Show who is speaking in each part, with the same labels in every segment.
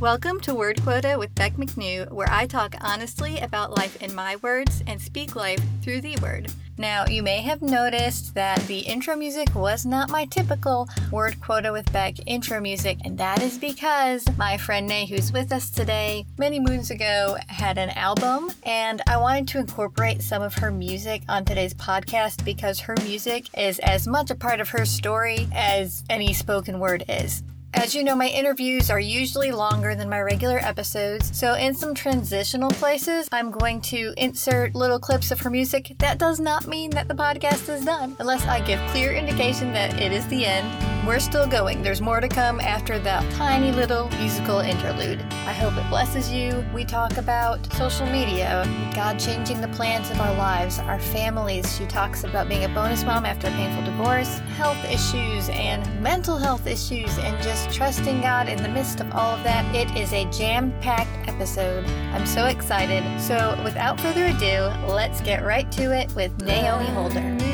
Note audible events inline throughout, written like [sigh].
Speaker 1: Welcome to Word Quota with Beck McNew, where I talk honestly about life in my words and speak life through the word. Now, you may have noticed that the intro music was not my typical Word Quota with Beck intro music, and that is because my friend Nay, who's with us today, many moons ago had an album, and I wanted to incorporate some of her music on today's podcast because her music is as much a part of her story as any spoken word is. As you know, my interviews are usually longer than my regular episodes, so in some transitional places, I'm going to insert little clips of her music. That does not mean that the podcast is done, unless I give clear indication that it is the end. We're still going. There's more to come after that tiny little musical interlude. I hope it blesses you. We talk about social media, God changing the plans of our lives, our families. She talks about being a bonus mom after a painful divorce, health issues, and mental health issues, and just trusting God in the midst of all of that. It is a jam packed episode. I'm so excited. So, without further ado, let's get right to it with Naomi Holder.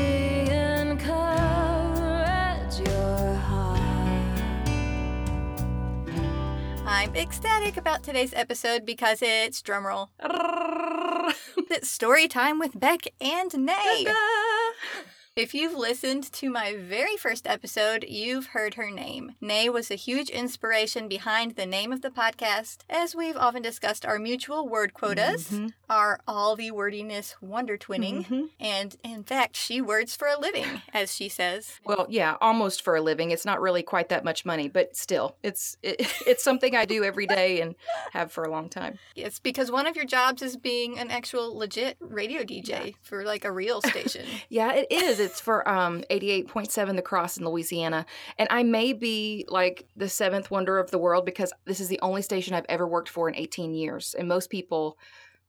Speaker 1: I'm ecstatic about today's episode because it's drumroll. it's story time with Beck and Nay. If you've listened to my very first episode, you've heard her name. Nay was a huge inspiration behind the name of the podcast, as we've often discussed our mutual word quotas, mm-hmm. our all the wordiness wonder twinning, mm-hmm. and in fact, she words for a living, as she says.
Speaker 2: Well, yeah, almost for a living. It's not really quite that much money, but still, it's [laughs] it, it's something I do every day and have for a long time.
Speaker 1: It's because one of your jobs is being an actual legit radio DJ yeah. for like a real station. [laughs]
Speaker 2: yeah, it is it's for um 88.7 The Cross in Louisiana. And I may be like the seventh wonder of the world because this is the only station I've ever worked for in 18 years. And most people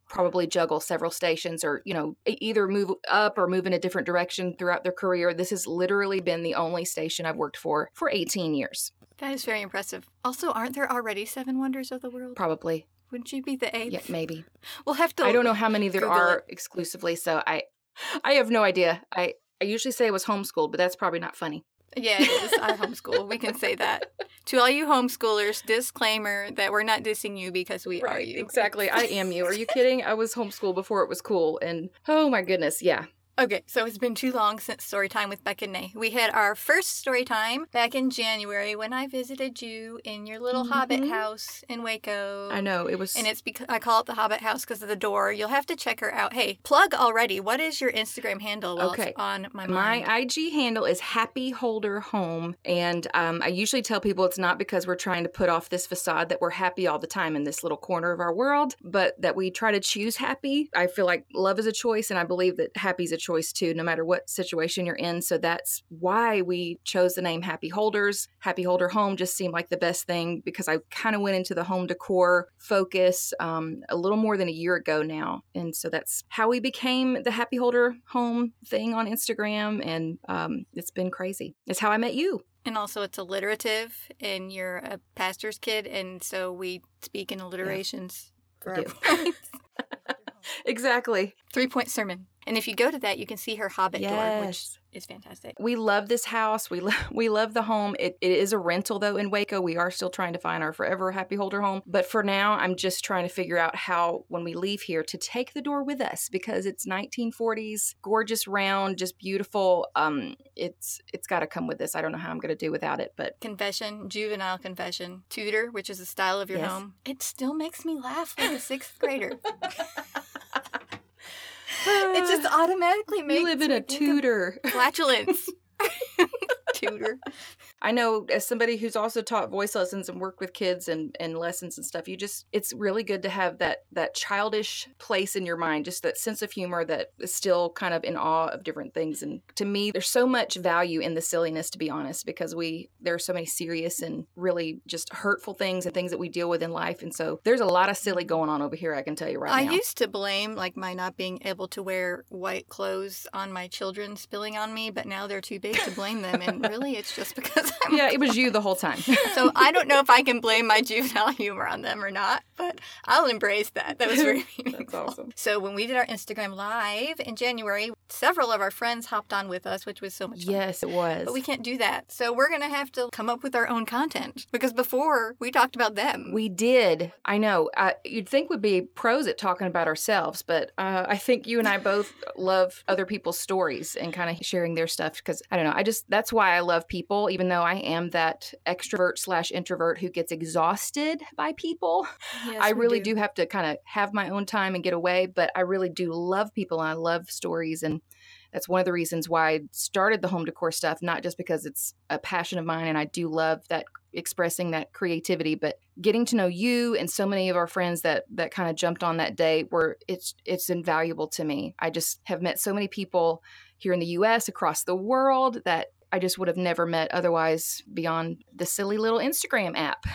Speaker 2: probably juggle several stations or you know either move up or move in a different direction throughout their career. This has literally been the only station i've worked for for 18 years.
Speaker 1: That is very impressive. Also aren't there already seven wonders of the world?
Speaker 2: Probably.
Speaker 1: Wouldn't you be the eighth?
Speaker 2: Yeah maybe.
Speaker 1: We'll have to
Speaker 2: i don't know how many there Google are it. exclusively so i i have no idea. I I usually say I was homeschooled, but that's probably not funny.
Speaker 1: Yeah, it is. I homeschool. We can say that. To all you homeschoolers, disclaimer that we're not dissing you because we right, are you.
Speaker 2: Exactly. I am you. Are you kidding? I was homeschooled before it was cool. And oh my goodness, yeah.
Speaker 1: Okay, so it's been too long since story time with Beck and Nay. We had our first story time back in January when I visited you in your little mm-hmm. Hobbit house in Waco.
Speaker 2: I know it was,
Speaker 1: and it's because I call it the Hobbit house because of the door. You'll have to check her out. Hey, plug already. What is your Instagram handle? okay, on my mind?
Speaker 2: my IG handle is Happy Holder Home, and um, I usually tell people it's not because we're trying to put off this facade that we're happy all the time in this little corner of our world, but that we try to choose happy. I feel like love is a choice, and I believe that happy is a choice too, no matter what situation you're in. So that's why we chose the name Happy Holders. Happy Holder Home just seemed like the best thing because I kind of went into the home decor focus um, a little more than a year ago now. And so that's how we became the Happy Holder Home thing on Instagram. And um, it's been crazy. It's how I met you.
Speaker 1: And also, it's alliterative, and you're a pastor's kid, and so we speak in alliterations yeah. for our [laughs]
Speaker 2: exactly.
Speaker 1: Three point sermon. And if you go to that, you can see her Hobbit yes. door, which is fantastic.
Speaker 2: We love this house. We [laughs] love we love the home. It, it is a rental though in Waco. We are still trying to find our forever happy holder home. But for now, I'm just trying to figure out how when we leave here to take the door with us because it's 1940s, gorgeous, round, just beautiful. Um, it's it's got to come with this. I don't know how I'm going to do without it. But
Speaker 1: confession, juvenile confession, Tudor, which is the style of your yes. home. It still makes me laugh like a sixth grader. [laughs] it just [laughs] automatically makes.
Speaker 2: You live in a Tudor. [laughs]
Speaker 1: Flatulence. [laughs] Tutor.
Speaker 2: I know as somebody who's also taught voice lessons and worked with kids and, and lessons and stuff, you just it's really good to have that that childish place in your mind, just that sense of humor that is still kind of in awe of different things. And to me, there's so much value in the silliness to be honest, because we there are so many serious and really just hurtful things and things that we deal with in life. And so there's a lot of silly going on over here, I can tell you right
Speaker 1: I
Speaker 2: now.
Speaker 1: I used to blame like my not being able to wear white clothes on my children spilling on me, but now they're too big to blame them and [laughs] really really? It's just because I'm
Speaker 2: yeah, it was you the whole time. [laughs]
Speaker 1: so I don't know if I can blame my juvenile humor on them or not, but I'll embrace that. That was very. [laughs]
Speaker 2: That's awesome.
Speaker 1: So when we did our Instagram live in January, several of our friends hopped on with us, which was so much fun.
Speaker 2: Yes, it was.
Speaker 1: But we can't do that. So we're going to have to come up with our own content because before we talked about them.
Speaker 2: We did. I know. Uh, you'd think we'd be pros at talking about ourselves, but uh, I think you and I both love other people's stories and kind of sharing their stuff because I don't know. I just, that's why I love people, even though I am that extrovert slash introvert who gets exhausted by people. [laughs]
Speaker 1: Yes,
Speaker 2: I really do. have to kind of have my own time and get away, but I really do love people and I love stories. And that's one of the reasons why I started the home decor stuff, not just because it's a passion of mine and I do love that expressing that creativity, but getting to know you and so many of our friends that that kind of jumped on that day were it's it's invaluable to me. I just have met so many people here in the US, across the world that I just would have never met otherwise beyond the silly little Instagram app.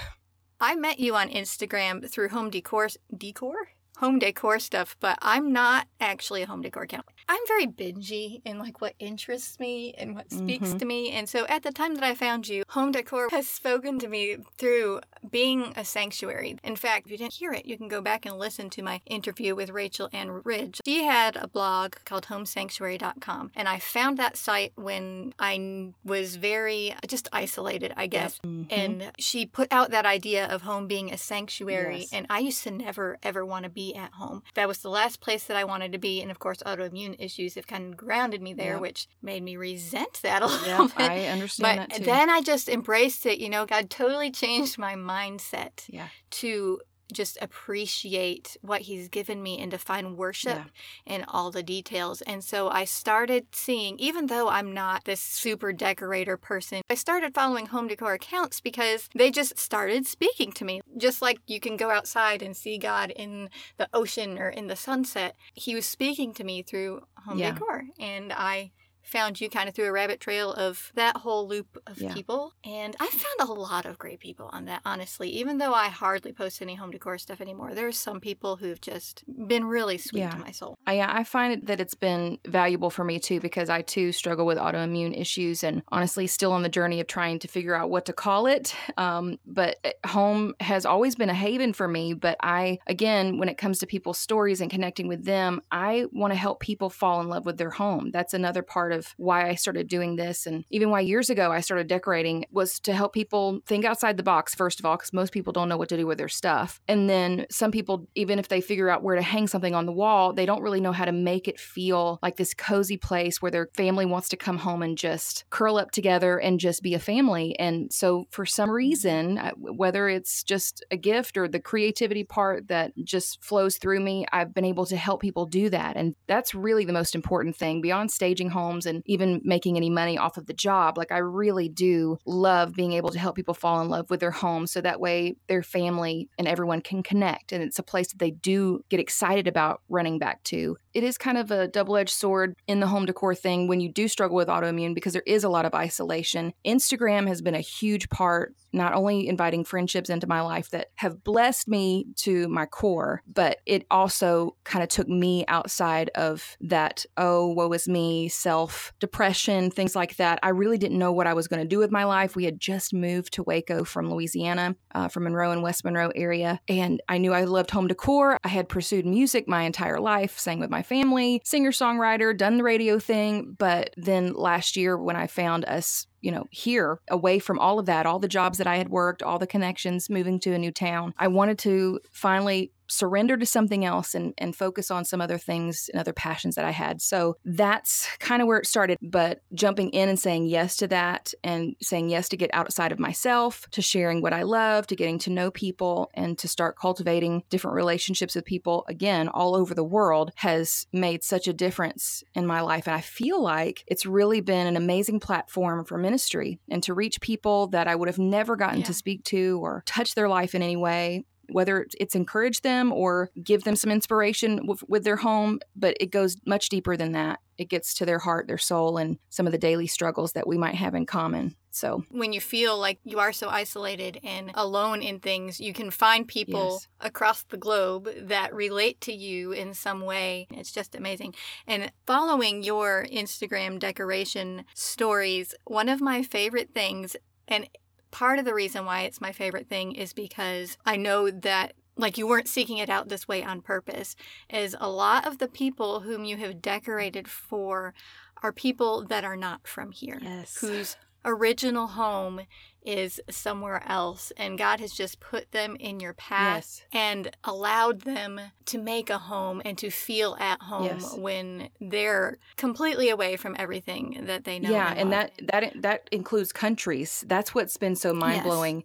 Speaker 1: I met you on Instagram through home decor decor home decor stuff, but I'm not actually a home decor account. I'm very bingy in like what interests me and what speaks
Speaker 2: Mhm.
Speaker 1: to me. And so at the time that I found you, home decor has spoken to me through being a sanctuary. In fact, if you didn't hear it, you can go back and listen to my interview with Rachel Anne Ridge. She had a blog called homesanctuary.com, and I found that site when I was very just isolated, I guess.
Speaker 2: Mhm.
Speaker 1: And she put out that idea of home being a sanctuary.
Speaker 2: Yes.
Speaker 1: And I used to never, ever want to be at home. That was the last place that I wanted to be. And of course, autoimmune issues have kind of grounded me there,
Speaker 2: Yep.
Speaker 1: which made me resent that a [laughs] little
Speaker 2: yeah,
Speaker 1: bit.
Speaker 2: I understand
Speaker 1: but
Speaker 2: that too.
Speaker 1: then I just embraced it. You know, God totally changed my mindset
Speaker 2: yeah.
Speaker 1: to just appreciate what he's given me and to find worship
Speaker 2: Yeah.
Speaker 1: in all the details. And so I started seeing, even though I'm not this super decorator person, I started following home decor accounts because they just started speaking to me. Just like you can go outside and see God in the ocean or in the sunset, he was speaking to me through home
Speaker 2: Yeah.
Speaker 1: decor. And I found you kind of through a rabbit trail of that whole loop of
Speaker 2: Yeah.
Speaker 1: people. And I found a lot of great people on that, honestly. Even though I hardly post any home decor stuff anymore, there's some people who've just been really sweet
Speaker 2: Yeah.
Speaker 1: to my soul.
Speaker 2: I, I find that it's been valuable for me too because I too struggle with autoimmune issues and honestly still on the journey of trying to figure out what to call it. [laughs] Um, but home has always been a haven for me. But I, again, when it comes to people's stories and connecting with them, I want to help people fall in love with their home. That's another part of why I started doing this. And even why years ago I started decorating was to help people think outside the box, first of all, because most people don't know what to do with their stuff. And then some people, even if they figure out where to hang something on the wall, they don't really know how to make it feel like this cozy place where their family wants to come home and just curl up together and just be a family. And so, for some reason, uh, whether it's just a gift or the creativity part that just flows through me, I've been able to help people do that. And that's really the most important thing beyond staging homes and even making any money off of the job. Like, I really do love being able to help people fall in love with their home so that way their family and everyone can connect. And it's a place that they do get excited about running back to. It is kind of a double edged sword in the home decor thing when you do struggle with autoimmune because there is a lot of isolation. Instagram has been a huge part, not only inviting friendships into my life that have blessed me to my core, but it also kind of took me outside of that, oh, woe is me, self depression, things like that. I really didn't know what I was going to do with my life. We had just moved to Waco from Louisiana, uh, from Monroe and West Monroe area, and I knew I loved home decor. I had pursued music my entire life, sang with my family, singer songwriter, done the radio thing. But then last year, when I found us you know, here away from all of that, all the jobs that I had worked, all the connections, moving to a new town. I wanted to finally surrender to something else and, and focus on some other things and other passions that I had. So that's kind of where it started. But jumping in and saying yes to that and saying yes to get outside of myself, to sharing what I love, to getting to know people, and to start cultivating different relationships with people again all over the world has made such a difference in my life. And I feel like it's really been an amazing platform for ministry and to reach people that I would have never gotten
Speaker 1: Yeah.
Speaker 2: to speak to or touch their life in any way whether it's- encourage them or give them some inspiration with, with their home but it goes much deeper than that it gets to their heart their soul and some of the daily struggles that we might have in common So
Speaker 1: when you feel like you are so isolated and alone in things, you can find people
Speaker 2: Yes.
Speaker 1: across the globe that relate to you in some way. It's just amazing. And following your Instagram decoration stories, one of my favorite things, and part of the reason why it's my favorite thing is because I know that like you weren't seeking it out this way on purpose is a lot of the people whom you have decorated for are people that are not from here
Speaker 2: yes,
Speaker 1: whose original home is somewhere else and God has just put them in your path
Speaker 2: yes,
Speaker 1: and allowed them to make a home and to feel at home
Speaker 2: Yes.
Speaker 1: when they're completely away from everything that they know.
Speaker 2: yeah, and
Speaker 1: love.
Speaker 2: that that that includes countries. That's what's been so mind blowing.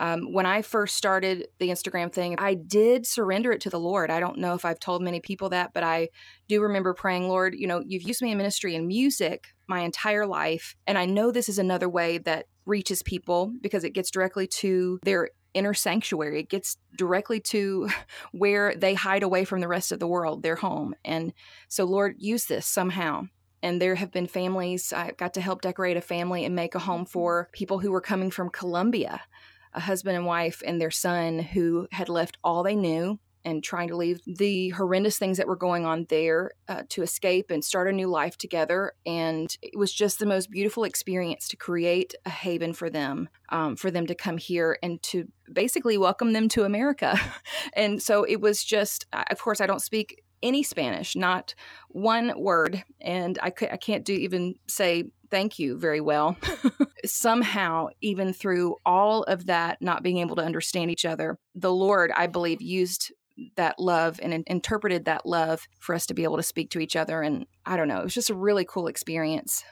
Speaker 2: Um, when I first started the Instagram thing, I did surrender it to the Lord. I don't know if I've told many people that, but I do remember praying, Lord, you know, you've used me in ministry and music my entire life, and I know this is another way that reaches people because it gets directly to their inner sanctuary. It gets directly to [laughs] where they hide away from the rest of the world, their home. And so, Lord, use this somehow. And there have been families, I got to help decorate a family and make a home mm-hmm. for people who were coming from Colombia, a husband and wife and their son who had left all they knew and trying to leave the horrendous things that were going on there uh, to escape and start a new life together. And it was just the most beautiful experience to create a haven for them, um, for them to come here and to basically welcome them to America. [laughs] and so it was just, of course, I don't speak any Spanish, not one word, and I, c- I can't do even say thank you very well. [laughs] Somehow, even through all of that, not being able to understand each other, the Lord, I believe, used that love and in- interpreted that love for us to be able to speak to each other. And I don't know, it was just a really cool experience.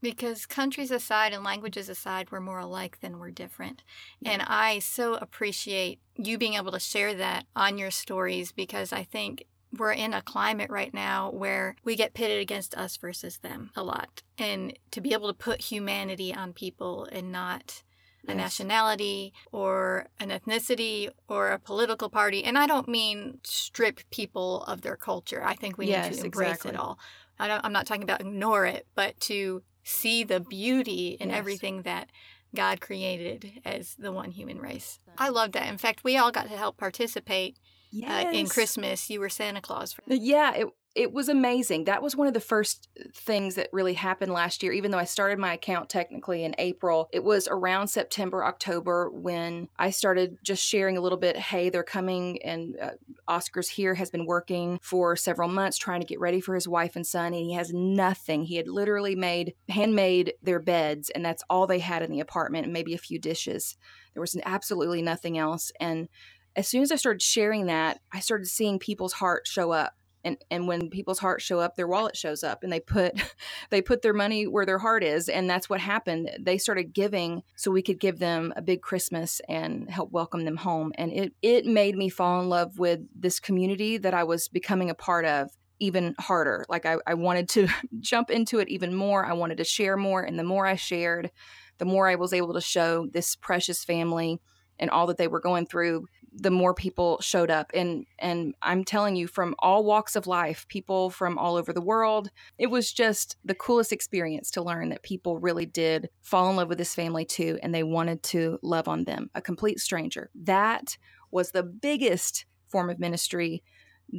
Speaker 1: Because countries aside and languages aside, we're more alike than we're different. And I so appreciate you being able to share that on your stories because I think we're in a climate right now where we get pitted against us versus them a lot. And to be able to put humanity on people and not a
Speaker 2: Yes.
Speaker 1: nationality or an ethnicity or a political party. And I don't mean strip people of their culture. I think we need to embrace
Speaker 2: exactly.
Speaker 1: it all. I don't, I'm not talking about ignore it, but to see the beauty in
Speaker 2: Yes.
Speaker 1: everything that God created as the one human race. I love that. In fact, we all got to help participate uh, in Christmas. You were Santa Claus.
Speaker 2: Yeah, it it was amazing. That was one of the first things that really happened last year. Even though I started my account technically in April, it was around September, October when I started just sharing a little bit. Hey, they're coming, and uh, Oscar's here has been working for several months trying to get ready for his wife and son, and he has nothing. He had literally made handmade their beds, and that's all they had in the apartment, and maybe a few dishes. There was absolutely nothing else, and as soon as I started sharing that, I started seeing people's hearts show up. And, and when people's hearts show up, their wallet shows up, and they put [laughs] they put their money where their heart is, and that's what happened. They started giving so we could give them a big Christmas and help welcome them home, and it it made me fall in love with this community that I was becoming a part of even harder. Like I, I wanted to [laughs] jump into it even more. I wanted to share more, and the more I shared, the more I was able to show this precious family and all that they were going through the more people showed up. And and I'm telling you from all walks of life people from all over the world it was just the coolest experience to learn that people really did fall in love with this family too and they wanted to love on them a complete stranger. That was the biggest form of ministry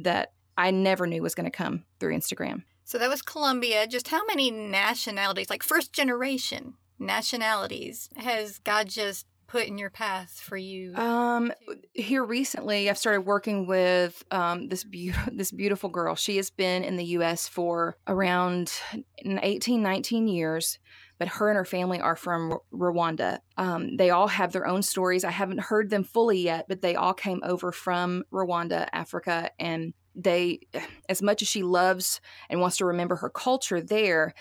Speaker 2: that I never knew was going to come through Instagram.
Speaker 1: So that was Colombia. Just how many nationalities, like first generation nationalities, has God just put in your path for you?
Speaker 2: Um, here recently, I've started working with um, this beautiful [laughs] this beautiful girl. She has been in the U.S. for around 18, 19 years, but her and her family are from R- Rwanda. Um, they all have their own stories. I haven't heard them fully yet, but they all came over from Rwanda, Africa, and they, [sighs] as much as she loves and wants to remember her culture there,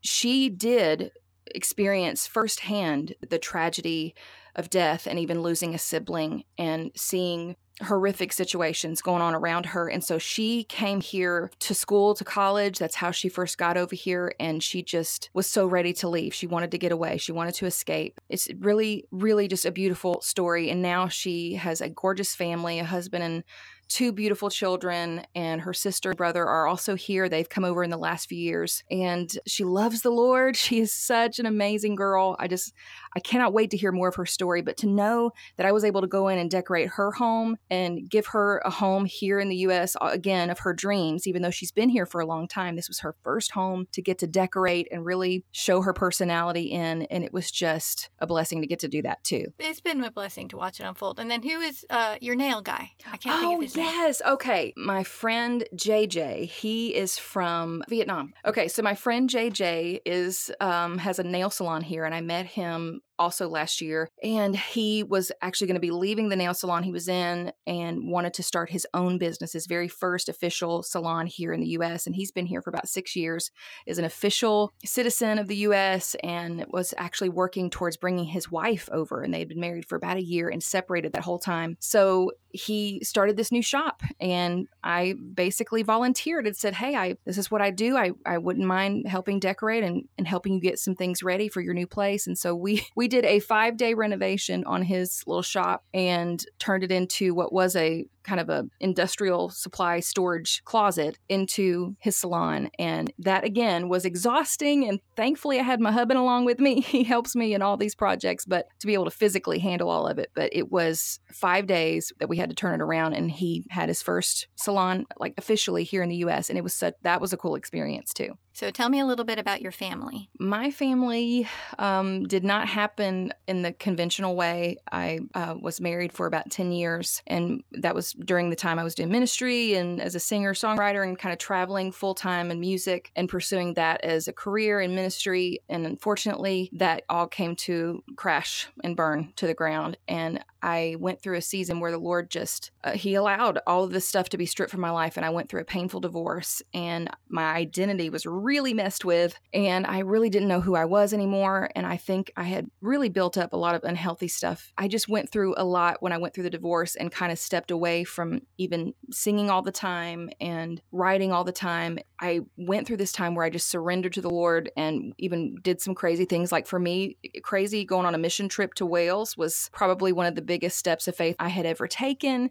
Speaker 2: she did experience firsthand the tragedy of death and even losing a sibling and seeing horrific situations going on around her. And so she came here to school, to college. That's how she first got over here. And she just was so ready to leave. She wanted to get away, she wanted to escape. It's really, really just a beautiful story. And now she has a gorgeous family, a husband and two beautiful children, and her sister and brother are also here. They've come over in the last few years, and she loves the Lord. [laughs] She is such an amazing girl. I just, I cannot wait to hear more of her story. But to know that I was able to go in and decorate her home and give her a home here in the U.S. uh, again of her dreams, even though she's been here for a long time, this was her first home to get to decorate and really show her personality in, and it was just a blessing to get to do that too.
Speaker 1: It's been a blessing to watch it unfold. And then who is uh, your nail guy? I can't think
Speaker 2: Oh
Speaker 1: of his name.
Speaker 2: yes, okay. My friend JJ, he is from Vietnam. Okay, so my friend JJ is um, has a nail salon here, and I met him also last year. And he was actually going to be leaving the nail salon he was in and wanted to start his own business, his very first official salon here in the US. And he's been here for about six years, is an official citizen of the US, and was actually working towards bringing his wife over. And they had been married for about a year and separated that whole time. So he started this new shop and I basically volunteered and said, Hey, I this is what I do. I, I wouldn't mind helping decorate and, and helping you get some things ready for your new place. And so we [laughs] we did a five day renovation on his little shop and turned it into what was a kind of a industrial supply storage closet into his salon. And that again was exhausting and thankfully i had my husband along with me. [laughs] He helps me in all these projects but to be able to physically handle all of it. But it was five days that we had to turn it around and he had his first salon like officially here in the us and it was such that was a cool experience too
Speaker 1: So tell me a little bit about your family.
Speaker 2: my family um, did not happen in the conventional way. I uh, was married for about 10 years, and that was during the time I was doing ministry and as a singer songwriter and kind of traveling full time in music and pursuing that as a career in ministry. And unfortunately, that all came to crash and burn to the ground. And I went through a season where the Lord just, uh, He allowed all of this stuff to be stripped from my life. And I went through a painful divorce, and my identity was really messed with. And I really didn't know who I was anymore. And I think I had really built up a lot of unhealthy stuff. I just went through a lot when I went through the divorce and kind of stepped away from even singing all the time and writing all the time. I went through this time where I just surrendered to the Lord and even did some crazy things. Like for me, crazy going on a mission trip to Wales was probably one of the biggest steps of faith I had ever taken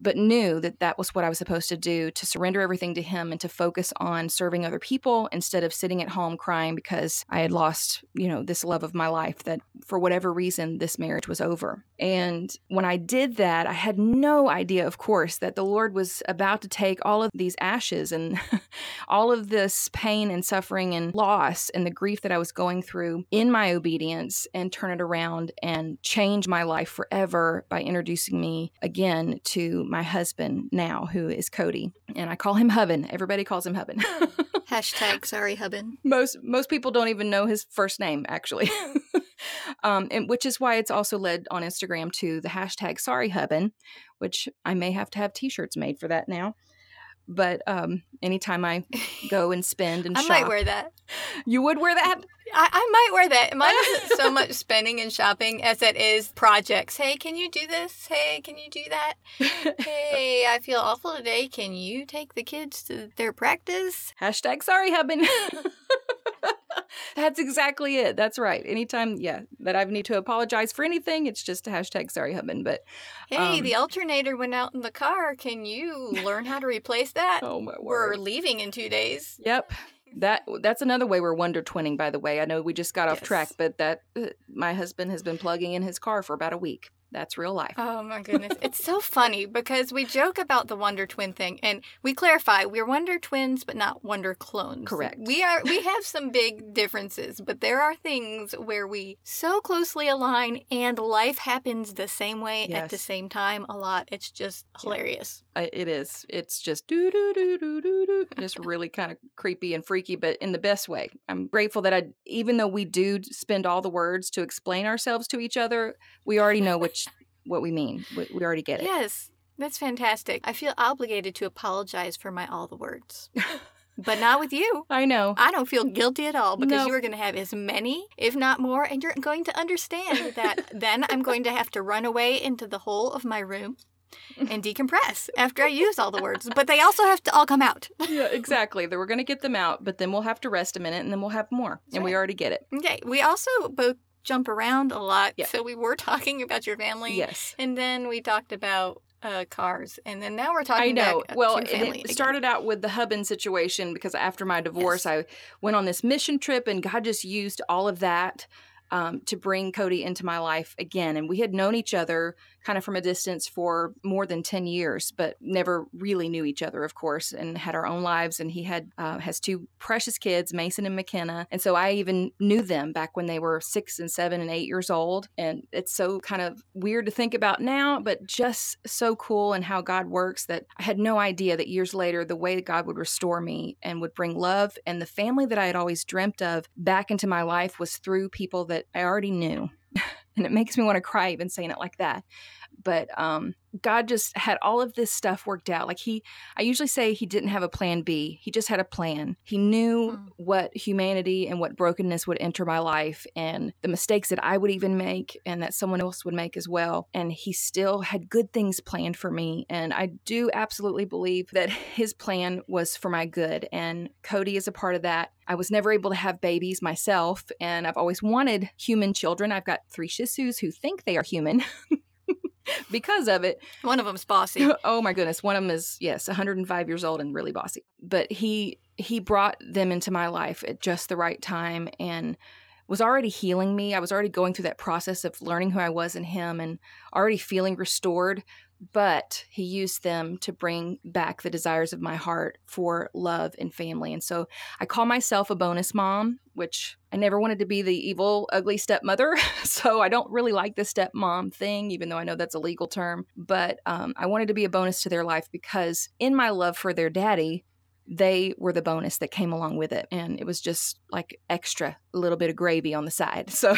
Speaker 2: but knew that that was what I was supposed to do to surrender everything to Him and to focus on serving other people instead of sitting at home crying because I had lost, you know, this love of my life that for whatever reason this marriage was over. And when I did that, I had no idea, of course, that the Lord was about to take all of these ashes and [laughs] all of this pain and suffering and loss and the grief that I was going through in my obedience and turn it around and change my life forever by introducing me again to my husband now, who is Cody. And I call him Hubbin. Everybody calls him Hubbin. [laughs]
Speaker 1: Hashtag sorry, Hubbin.
Speaker 2: most most people don't even know his first name actually [laughs] um, and which is why it's also led on instagram to the hashtag sorry Hubbin, which i may have to have t-shirts made for that now but um, anytime i go and spend and [laughs] shop.
Speaker 1: I
Speaker 2: shop
Speaker 1: might wear that.
Speaker 2: you would wear that
Speaker 1: I, I might wear that. Mine [laughs] isn't so much spending and shopping as it is projects. Hey, can you do this? Hey, can you do that? Hey, [laughs] I feel awful today. Can you take the kids to their practice?
Speaker 2: hashtag sorry hubbin [laughs] that's exactly it that's right anytime yeah that i need to apologize for anything it's just a hashtag sorry hubbin but
Speaker 1: Hey,
Speaker 2: Um,
Speaker 1: the alternator went out in the car. Can you [laughs] learn how to replace that?
Speaker 2: oh my word.
Speaker 1: We're leaving in two days.
Speaker 2: Yep. That that's another way we're wonder twinning by the way. I know we just got off track, but that uh, my husband has been plugging in his car for about a week. That's real life.
Speaker 1: Oh my goodness. it's so funny because we joke about the Wonder Twin thing and we clarify we're Wonder Twins but not Wonder clones.
Speaker 2: Correct.
Speaker 1: We are we have some big differences, but there are things where we so closely align and life happens the same way at the same time a lot. It's just hilarious.
Speaker 2: It is. It's just doo doo doo doo doo doo. Just really kind of creepy and freaky, but in the best way. I'm grateful that I, even though we do spend all the words to explain ourselves to each other, we already know which what we mean. We, we already get it.
Speaker 1: Yes. That's fantastic. I feel obligated to apologize for my all the words. [laughs] But not with you.
Speaker 2: I know.
Speaker 1: I don't feel guilty at all because
Speaker 2: No.
Speaker 1: you are going to have as many, if not more, and you're going to understand that [laughs] then I'm going to have to run away into the hole of my room and decompress after I use all the words. But they also have to all come out. [laughs]
Speaker 2: yeah, exactly. That we're gonna get them out, but then we'll have to rest a minute, and then we'll have more, and we already get it.
Speaker 1: Okay. We also both jump around a lot.
Speaker 2: Yeah.
Speaker 1: So we were talking about your family.
Speaker 2: Yes.
Speaker 1: And then we talked about uh, cars, and then now we're talking.
Speaker 2: I know.
Speaker 1: back
Speaker 2: well,
Speaker 1: to
Speaker 2: it
Speaker 1: again.
Speaker 2: started out with the Hubbin situation because after my divorce,
Speaker 1: Yes.
Speaker 2: I went on this mission trip, and God just used all of that um, to bring Cody into my life again. And we had known each other kind of from a distance for more than 10 years, but never really knew each other, of course, and had our own lives. And he had uh, has two precious kids, Mason and McKenna. And so I even knew them back when they were six and seven and eight years old. And it's so kind of weird to think about now, but just so cool and how God works that I had no idea that years later, the way that God would restore me and would bring love and the family that I had always dreamt of back into my life was through people that I already knew. And it makes me want to cry even saying it like that. But um god just had all of this stuff worked out like he i usually say he didn't have a plan b he just had a plan he knew
Speaker 1: Mm.
Speaker 2: what humanity and what brokenness would enter my life and the mistakes that i would even make and that someone else would make as well and he still had good things planned for me and i do absolutely believe that his plan was for my good and cody is a part of that I was never able to have babies myself, and I've always wanted human children. I've got three Shih Tzus who think they are human [laughs] [laughs] because of it.
Speaker 1: One of them's bossy. [laughs]
Speaker 2: oh my goodness, one of them is yes, 105 years old and really bossy. But he he brought them into my life at just the right time and was already healing me. I was already going through that process of learning who I was in him and already feeling restored. But he used them to bring back the desires of my heart for love and family. And so I call myself a bonus mom, which I never wanted to be the evil, ugly stepmother. [laughs] so I don't really like the stepmom thing, even though I know that's a legal term. But um, I wanted to be a bonus to their life because in my love for their daddy, they were the bonus that came along with it. And it was just like extra, a little bit of gravy on the side. [laughs] So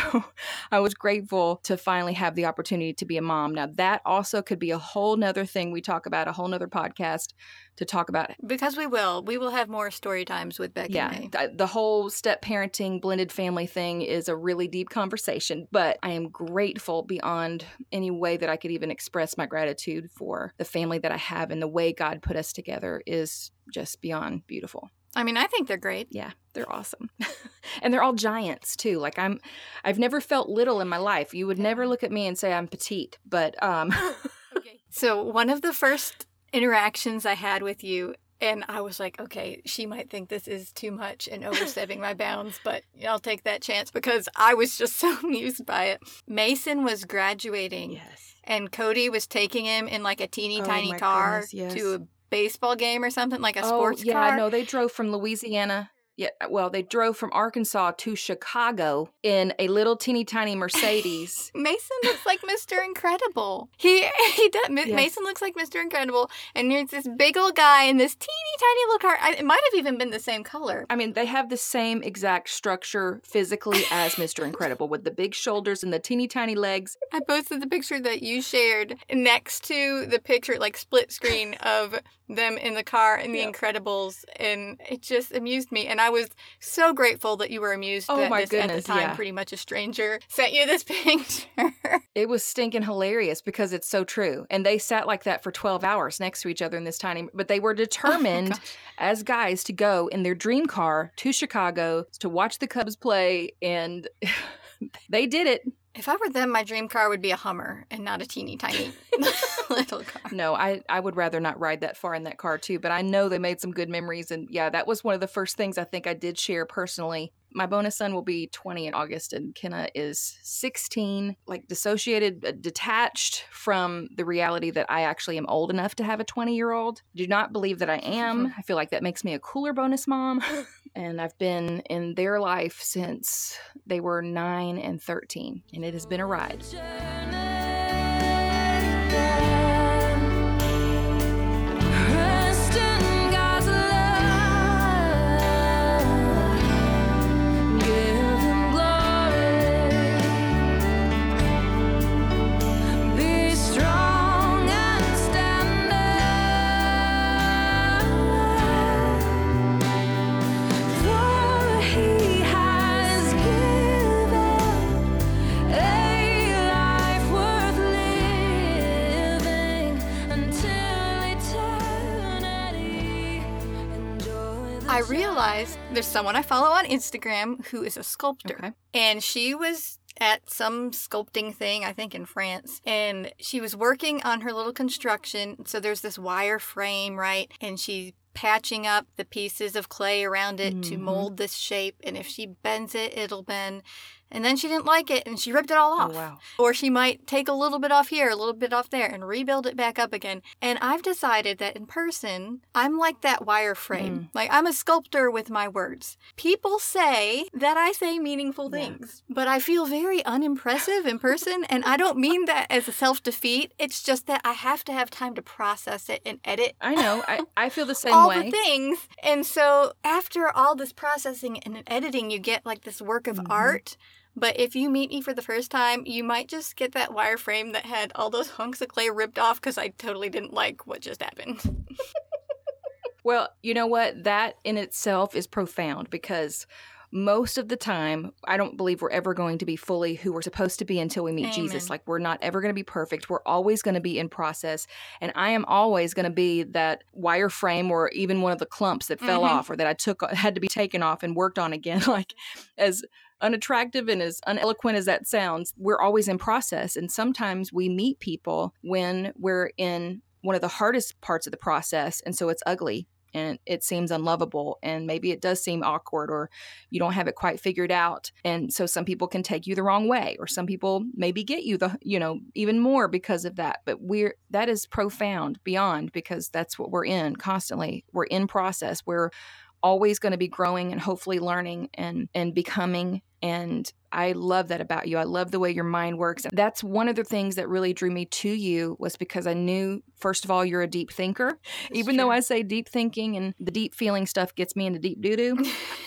Speaker 2: I was grateful to finally have the opportunity to be a mom. Now, that also could be a whole nother thing we talk about, a whole nother podcast to talk about
Speaker 1: Because we will. We will have more story times with Becky
Speaker 2: yeah, th- the whole step parenting, blended family thing is a really deep conversation, but I am grateful beyond any way that I could even express my gratitude for the family that I have and the way God put us together is just beyond beautiful.
Speaker 1: I mean, I think they're great.
Speaker 2: Yeah, they're awesome. [laughs] and they're all giants too. Like I'm I've never felt little in my life. You would never look at me and say I'm petite, but um [laughs]
Speaker 1: Okay. So, one of the first interactions I had with you, and I was like, okay, she might think this is too much and overstepping my bounds, but I'll take that chance because I was just [laughs] so amused by it. Mason was graduating,
Speaker 2: yes.
Speaker 1: and Cody was taking him in like a teeny
Speaker 2: Oh
Speaker 1: tiny car
Speaker 2: goodness, yes.
Speaker 1: to a baseball game or something, like a oh, sports
Speaker 2: oh, yeah,
Speaker 1: car.
Speaker 2: no, they drove from Louisiana. Yeah, uh, well, they drove from Arkansas to Chicago in a little teeny tiny Mercedes. [laughs]
Speaker 1: Mason looks like Mr. Incredible. He [laughs] he does.
Speaker 2: Yes.
Speaker 1: Mason looks like Mr. Incredible, and there's this big old guy in this teeny tiny little car. I, it might have even been the same color.
Speaker 2: I mean, they have the same exact structure physically as Mr. Incredible with the big shoulders and the teeny tiny legs.
Speaker 1: I posted the picture that you shared next to the picture, like split screen of them in the car in The
Speaker 2: Yep.
Speaker 1: Incredibles, and it just amused me. And I was so grateful that you were amused
Speaker 2: Oh
Speaker 1: that
Speaker 2: my
Speaker 1: this, at the time,
Speaker 2: yeah.
Speaker 1: pretty much a stranger [laughs] sent you this [laughs] picture.
Speaker 2: It was stinking hilarious because it's so true. And they sat like that for 12 hours next to each other in this tiny, but they were [laughs] oh determined
Speaker 1: gosh.
Speaker 2: as guys to go in their dream car to Chicago to watch the Cubs play. And they did it.
Speaker 1: if I were them, my dream car would be a Hummer and not a teeny tiny [laughs] little car.
Speaker 2: No, I, I would rather not ride that far in that car too, but I know they made some good memories. And yeah, that was one of the first things I think I did share personally. My bonus son will be 20 in August, and Kenna is 16, like dissociated, uh, detached from the reality that I actually am old enough to have a 20 year old. Do not believe that I am. [laughs] I feel like that makes me a cooler bonus mom. [laughs] and I've been in their life since they were 9 and 13, and it has been a ride.
Speaker 1: I realized there's someone I follow on Instagram who is a sculptor.
Speaker 2: Okay.
Speaker 1: And she was at some sculpting thing, I think in France, and she was working on her little construction. So there's this wire frame, right? And she patching up the pieces of clay around it to
Speaker 2: Mhm.
Speaker 1: mold this shape. And if she bends it, it'll bend. And then she didn't like it and she ripped it all
Speaker 2: Oh,
Speaker 1: off.
Speaker 2: wow.
Speaker 1: Or she might take a little bit off here, a little bit off there, and rebuild it back up again. And I've decided that in person, I'm like that wire frame. Like I'm a sculptor with my words. People say that I say meaningful
Speaker 2: Yeah.
Speaker 1: things, but I feel very unimpressive in person. And I don't mean that as a self defeat. It's just that I have to have time to process it and edit
Speaker 2: I know. I, I feel the [laughs] same
Speaker 1: all
Speaker 2: way.
Speaker 1: the things. And so after all this processing and editing, you get like this work of
Speaker 2: Mhm.
Speaker 1: art. But if you meet me for the first time, you might just get that wireframe that had all those hunks of clay ripped off because I totally didn't like what just happened. [laughs]
Speaker 2: Well, you know what? That in itself is profound because most of the time, I don't believe we're ever going to be fully who we're supposed to be until we meet Jesus. Like, we're not ever going to be perfect. We're always going to be in process. And I am always going to be that wireframe or even one of the clumps that fell
Speaker 1: Mhm.
Speaker 2: off or that I took, had to be taken off and worked on again. [laughs] like, as unattractive and as uneloquent as that sounds, we're always in process. And sometimes we meet people when we're in one of the hardest parts of the process. And so it's ugly and it seems unlovable. And maybe it does seem awkward or you don't have it quite figured out. And so some people can take you the wrong way or some people maybe get you the, you know, even more because of that. But we're, that is profound beyond because that's what we're in constantly. We're in process. We're, always going to be growing and hopefully learning and and becoming and I love that about you. I love the way your mind works. That's one of the things that really drew me to you was because I knew first of all you're a deep thinker. Even though. I say deep thinking and the deep feeling stuff gets me into deep doo doo,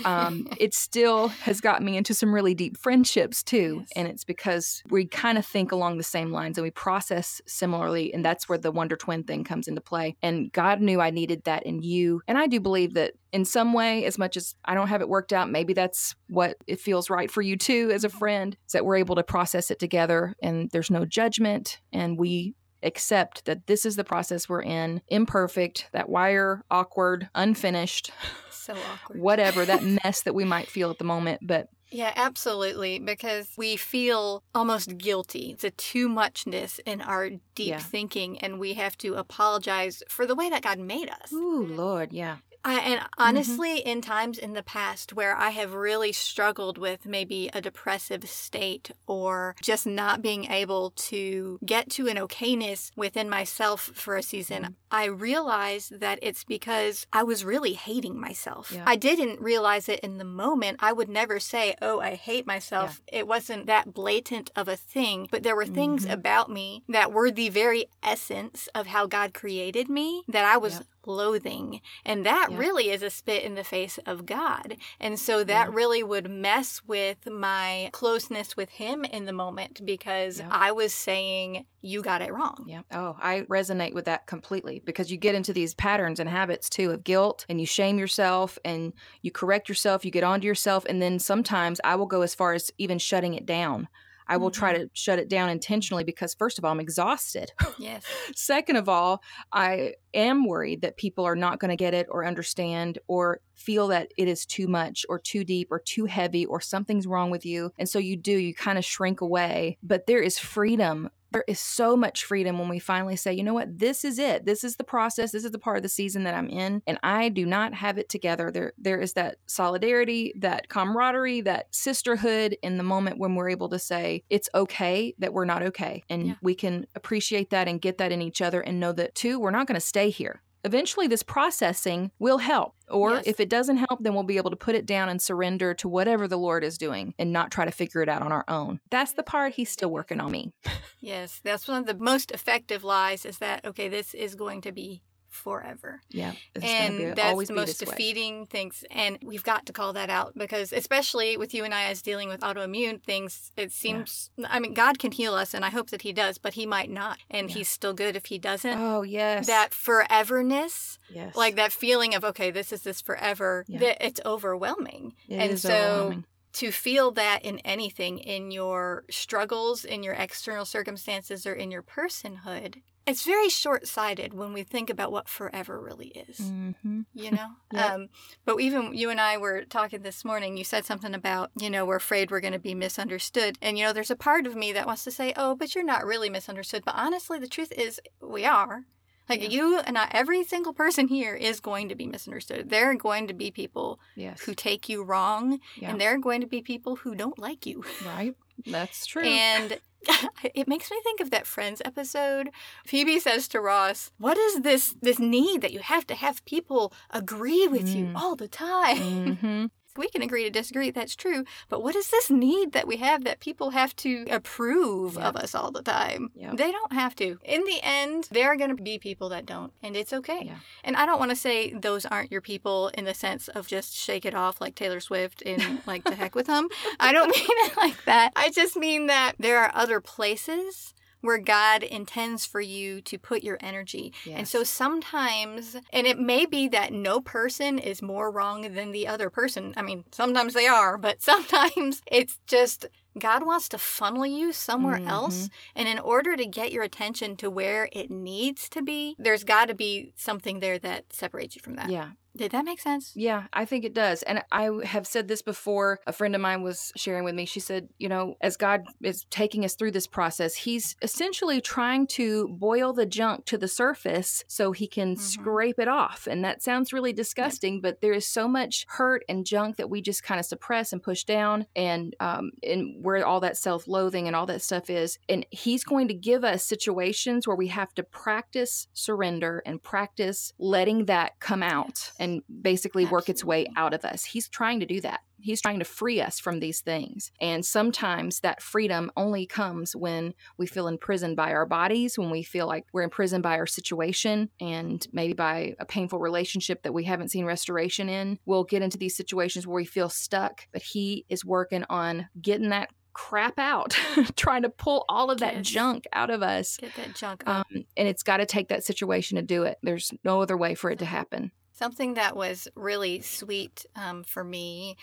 Speaker 2: um, [laughs] it still has got me into some really deep friendships too.
Speaker 1: Yes.
Speaker 2: And it's because we kind of think along the same lines and we process similarly. And that's where the Wonder Twin thing comes into play. And God knew I needed that in you. And I do believe that in some way, as much as I don't have it worked out, maybe that's what it feels right for you too as a friend, is that we're able to process it together and there's no judgment and we accept that this is the process we're in, imperfect, that wire, awkward, unfinished,
Speaker 1: so awkward.
Speaker 2: whatever, that [laughs] mess that we might feel at the moment. But
Speaker 1: Yeah, absolutely. Because we feel almost guilty. It's a too muchness in our deep
Speaker 2: Yeah.
Speaker 1: thinking, and we have to apologize for the way that God made us.
Speaker 2: ooh, Lord, yeah.
Speaker 1: I, and honestly, in times in the past where I have really struggled with maybe a depressive state or just not being able to get to an okayness within myself for a season,
Speaker 2: Mhm.
Speaker 1: I realized that it's because I was really hating myself.
Speaker 2: Yeah.
Speaker 1: I didn't realize it in the moment. I would never say, Oh, I hate myself. It wasn't that blatant of a thing, but there were things
Speaker 2: Mhm.
Speaker 1: about me that were the very essence of how God created me that I was
Speaker 2: Yep.
Speaker 1: loathing. And that
Speaker 2: Yeah.
Speaker 1: really is a spit in the face of God. And so that
Speaker 2: Yeah.
Speaker 1: really would mess with my closeness with Him in the moment because
Speaker 2: Yeah.
Speaker 1: I was saying, You got it wrong.
Speaker 2: Yeah. Oh, I resonate with that completely because you get into these patterns and habits too of guilt and you shame yourself and you correct yourself, you get onto yourself. And then sometimes I will go as far as even shutting it down. I will try mm-hmm. to shut it down intentionally because, first of all, I'm exhausted. [laughs]
Speaker 1: Yes.
Speaker 2: Second of all, I am worried that people are not going to get it or understand or feel that it is too much or too deep or too heavy or something's wrong with you. And so you do, you kind of shrink away. But there is freedom. There is so much freedom when we finally say, you know what, this is it. This is the process. This is the part of the season that I'm in. And I do not have it together. There there is that solidarity, that camaraderie, that sisterhood in the moment when we're able to say, it's okay that we're not okay. And
Speaker 1: Yeah.
Speaker 2: we can appreciate that and get that in each other and know that too, we're not going to stay here. Eventually, this processing will help. Or
Speaker 1: Yes.
Speaker 2: if it doesn't help, then we'll be able to put it down and surrender to whatever the Lord is doing and not try to figure it out on our own. That's the part He's still working on me.
Speaker 1: Yes. That's one of the most effective lies is that, okay, this is going to be forever.
Speaker 2: Yeah. Gonna be-
Speaker 1: and that's the most
Speaker 2: this way.
Speaker 1: defeating things and we've got to call that out because especially with you and i as dealing with autoimmune things it seems i mean god can heal us and i hope that he does but he might not and
Speaker 2: Yeah.
Speaker 1: he's still good if he doesn't
Speaker 2: Oh, yes.
Speaker 1: that foreverness
Speaker 2: yes.
Speaker 1: like that feeling of okay this is this forever
Speaker 2: Yeah.
Speaker 1: that it's overwhelming
Speaker 2: It
Speaker 1: and so
Speaker 2: overwhelming.
Speaker 1: to feel that in anything in your struggles in your external circumstances or in your personhood it's very short-sighted when we think about what forever really is.
Speaker 2: Mm-hmm.
Speaker 1: You know, [laughs]
Speaker 2: Yep.
Speaker 1: um, but even you and I were talking this morning. You said something about you know we're afraid we're going to be misunderstood, and you know there's a part of me that wants to say, oh, but you're not really misunderstood. But honestly, the truth is we are. Like
Speaker 2: Yeah.
Speaker 1: you and I, every single person here is going to be misunderstood. There are going to be people
Speaker 2: Yes.
Speaker 1: who take you wrong,
Speaker 2: Yeah.
Speaker 1: and there are going to be people who don't like you.
Speaker 2: right. That's [laughs] true.
Speaker 1: And [laughs] it makes me think of that Friends episode. Phoebe says to Ross, "What is this this need that you have to have people agree with you
Speaker 2: Mm.
Speaker 1: all the time?"
Speaker 2: hmm
Speaker 1: we can agree to disagree, that's true. But what is this need that we have that people have to approve
Speaker 2: Yeah.
Speaker 1: of us all the time?
Speaker 2: Yeah.
Speaker 1: They don't have to. In the end, there are going to be people that don't, and it's okay.
Speaker 2: Yeah.
Speaker 1: And I don't want to say those aren't your people in the sense of just shake it off like Taylor Swift and [laughs] like to heck with them. I don't [laughs] mean it like that. I just mean that there are other places where God intends for you to put your energy. And so sometimes, and it may be that no person is more wrong than the other person. I mean, sometimes they are, but [laughs] sometimes it's just God wants to funnel you somewhere
Speaker 2: Mhm.
Speaker 1: else. And in order to get your attention to where it needs to be, there's got to be something there that separates you from that.
Speaker 2: Yeah.
Speaker 1: Did that make sense?
Speaker 2: Yeah, I think it does. And I have said this before. A friend of mine was sharing with me. She said, you know, as God is taking us through this process, He's essentially trying to boil the junk to the surface so He can
Speaker 1: Mhm.
Speaker 2: scrape it off. And that sounds really disgusting, but there is so much hurt and junk that we just kind of suppress and push down, and um, and where all that self loathing and all that stuff is. And He's going to give us situations where we have to practice surrender and practice letting that come out and basically work its way out of us. He's trying to do that. He's trying to free us from these things. And sometimes that freedom only comes when we feel imprisoned by our bodies, when we feel like we're imprisoned by our situation and maybe by a painful relationship that we haven't seen restoration in. We'll get into these situations where we feel stuck, but He is working on getting that crap out, [laughs] trying to pull all of that
Speaker 1: Yes.
Speaker 2: junk out of us.
Speaker 1: Get that junk.
Speaker 2: Um, and it's got to take that situation to do it. There's no other way for it to happen.
Speaker 1: Something that was really sweet um, for me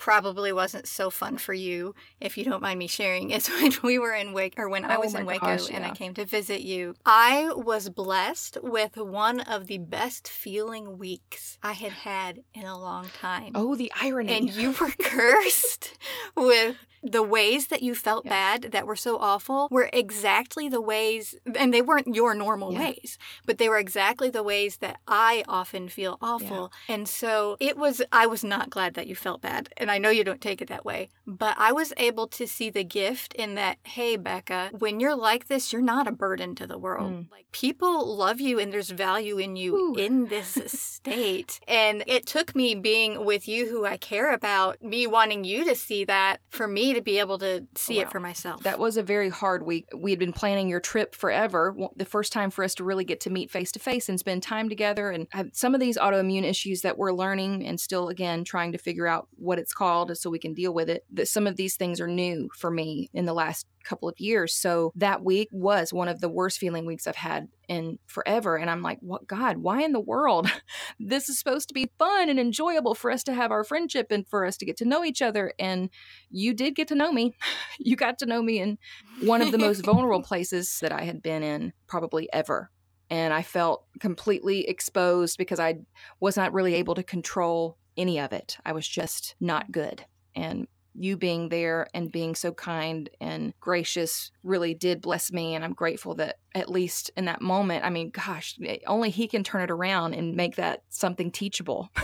Speaker 1: probably wasn't so fun for you if you don't mind me sharing is [laughs] when we were in Waco or when I
Speaker 2: Oh
Speaker 1: was
Speaker 2: my
Speaker 1: in Waco
Speaker 2: gosh,
Speaker 1: and I came to visit you. I was blessed with one of the best feeling weeks I had had in a long time.
Speaker 2: Oh, the irony.
Speaker 1: And you were [laughs] cursed with the ways that you felt
Speaker 2: Yeah.
Speaker 1: bad that were so awful were exactly the ways, and they weren't your normal
Speaker 2: Yeah.
Speaker 1: ways, but they were exactly the ways that I often feel awful. And so it was, I was not glad that you felt bad. And I know you don't take it that way, but I was able to see the gift in that, hey, Becca, when you're like this, you're not a burden to the world.
Speaker 2: Mm.
Speaker 1: Like people love you and there's value in you
Speaker 2: Ooh.
Speaker 1: in this [laughs] state. And it took me being with you who I care about, me wanting you to see that for me to be able to see it for myself.
Speaker 2: That was a very hard week. We had been planning your trip forever. The first time for us to really get to meet face to face and spend time together. And some of these autoimmune issues that we're learning and still, again, trying to figure out what it's called so we can deal with it. That some of these things are new for me in the last couple of years. So that week was one of the worst feeling weeks I've had in forever. And I'm like, what, God, why in the world? [laughs] this is supposed to be fun and enjoyable for us to have our friendship and for us to get to know each other. And you did get to know me. [laughs] You got to know me in one of the most [laughs] vulnerable places that I had been in probably ever. And I felt completely exposed because I was not really able to control any of it. I was just not good. And you being there and being so kind and gracious really did bless me. And I'm grateful that at least in that moment, I mean, gosh, eh, only he can turn it around and make that something teachable. [laughs]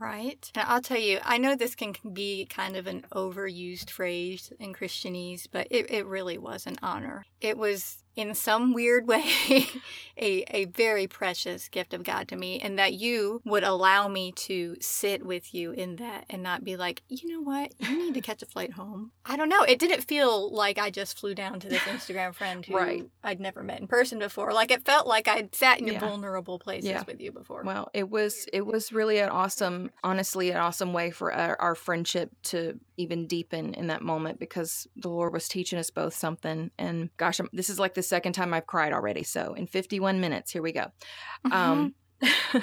Speaker 1: Right. And I'll tell you, I know this can be kind of an overused phrase in Christianese, but it, it really was an honor. It was, in some weird way, [laughs] a, a very precious gift of God to me, and that you would allow me to sit with you in that and not be like, you know what, you need to catch a flight home. I don't know. It didn't feel like I just flew down to this Instagram friend who
Speaker 2: Right.
Speaker 1: I'd never met in person before. Like it felt like I'd sat in your
Speaker 2: Yeah.
Speaker 1: vulnerable places
Speaker 2: Yeah.
Speaker 1: with you before.
Speaker 2: Well, it was it was really an awesome, honestly, an awesome way for our, our friendship to even deepen in that moment because the Lord was teaching us both something. And gosh, I'm, this is like the second time I've cried already. So in 51 minutes, here we go. Um, [laughs]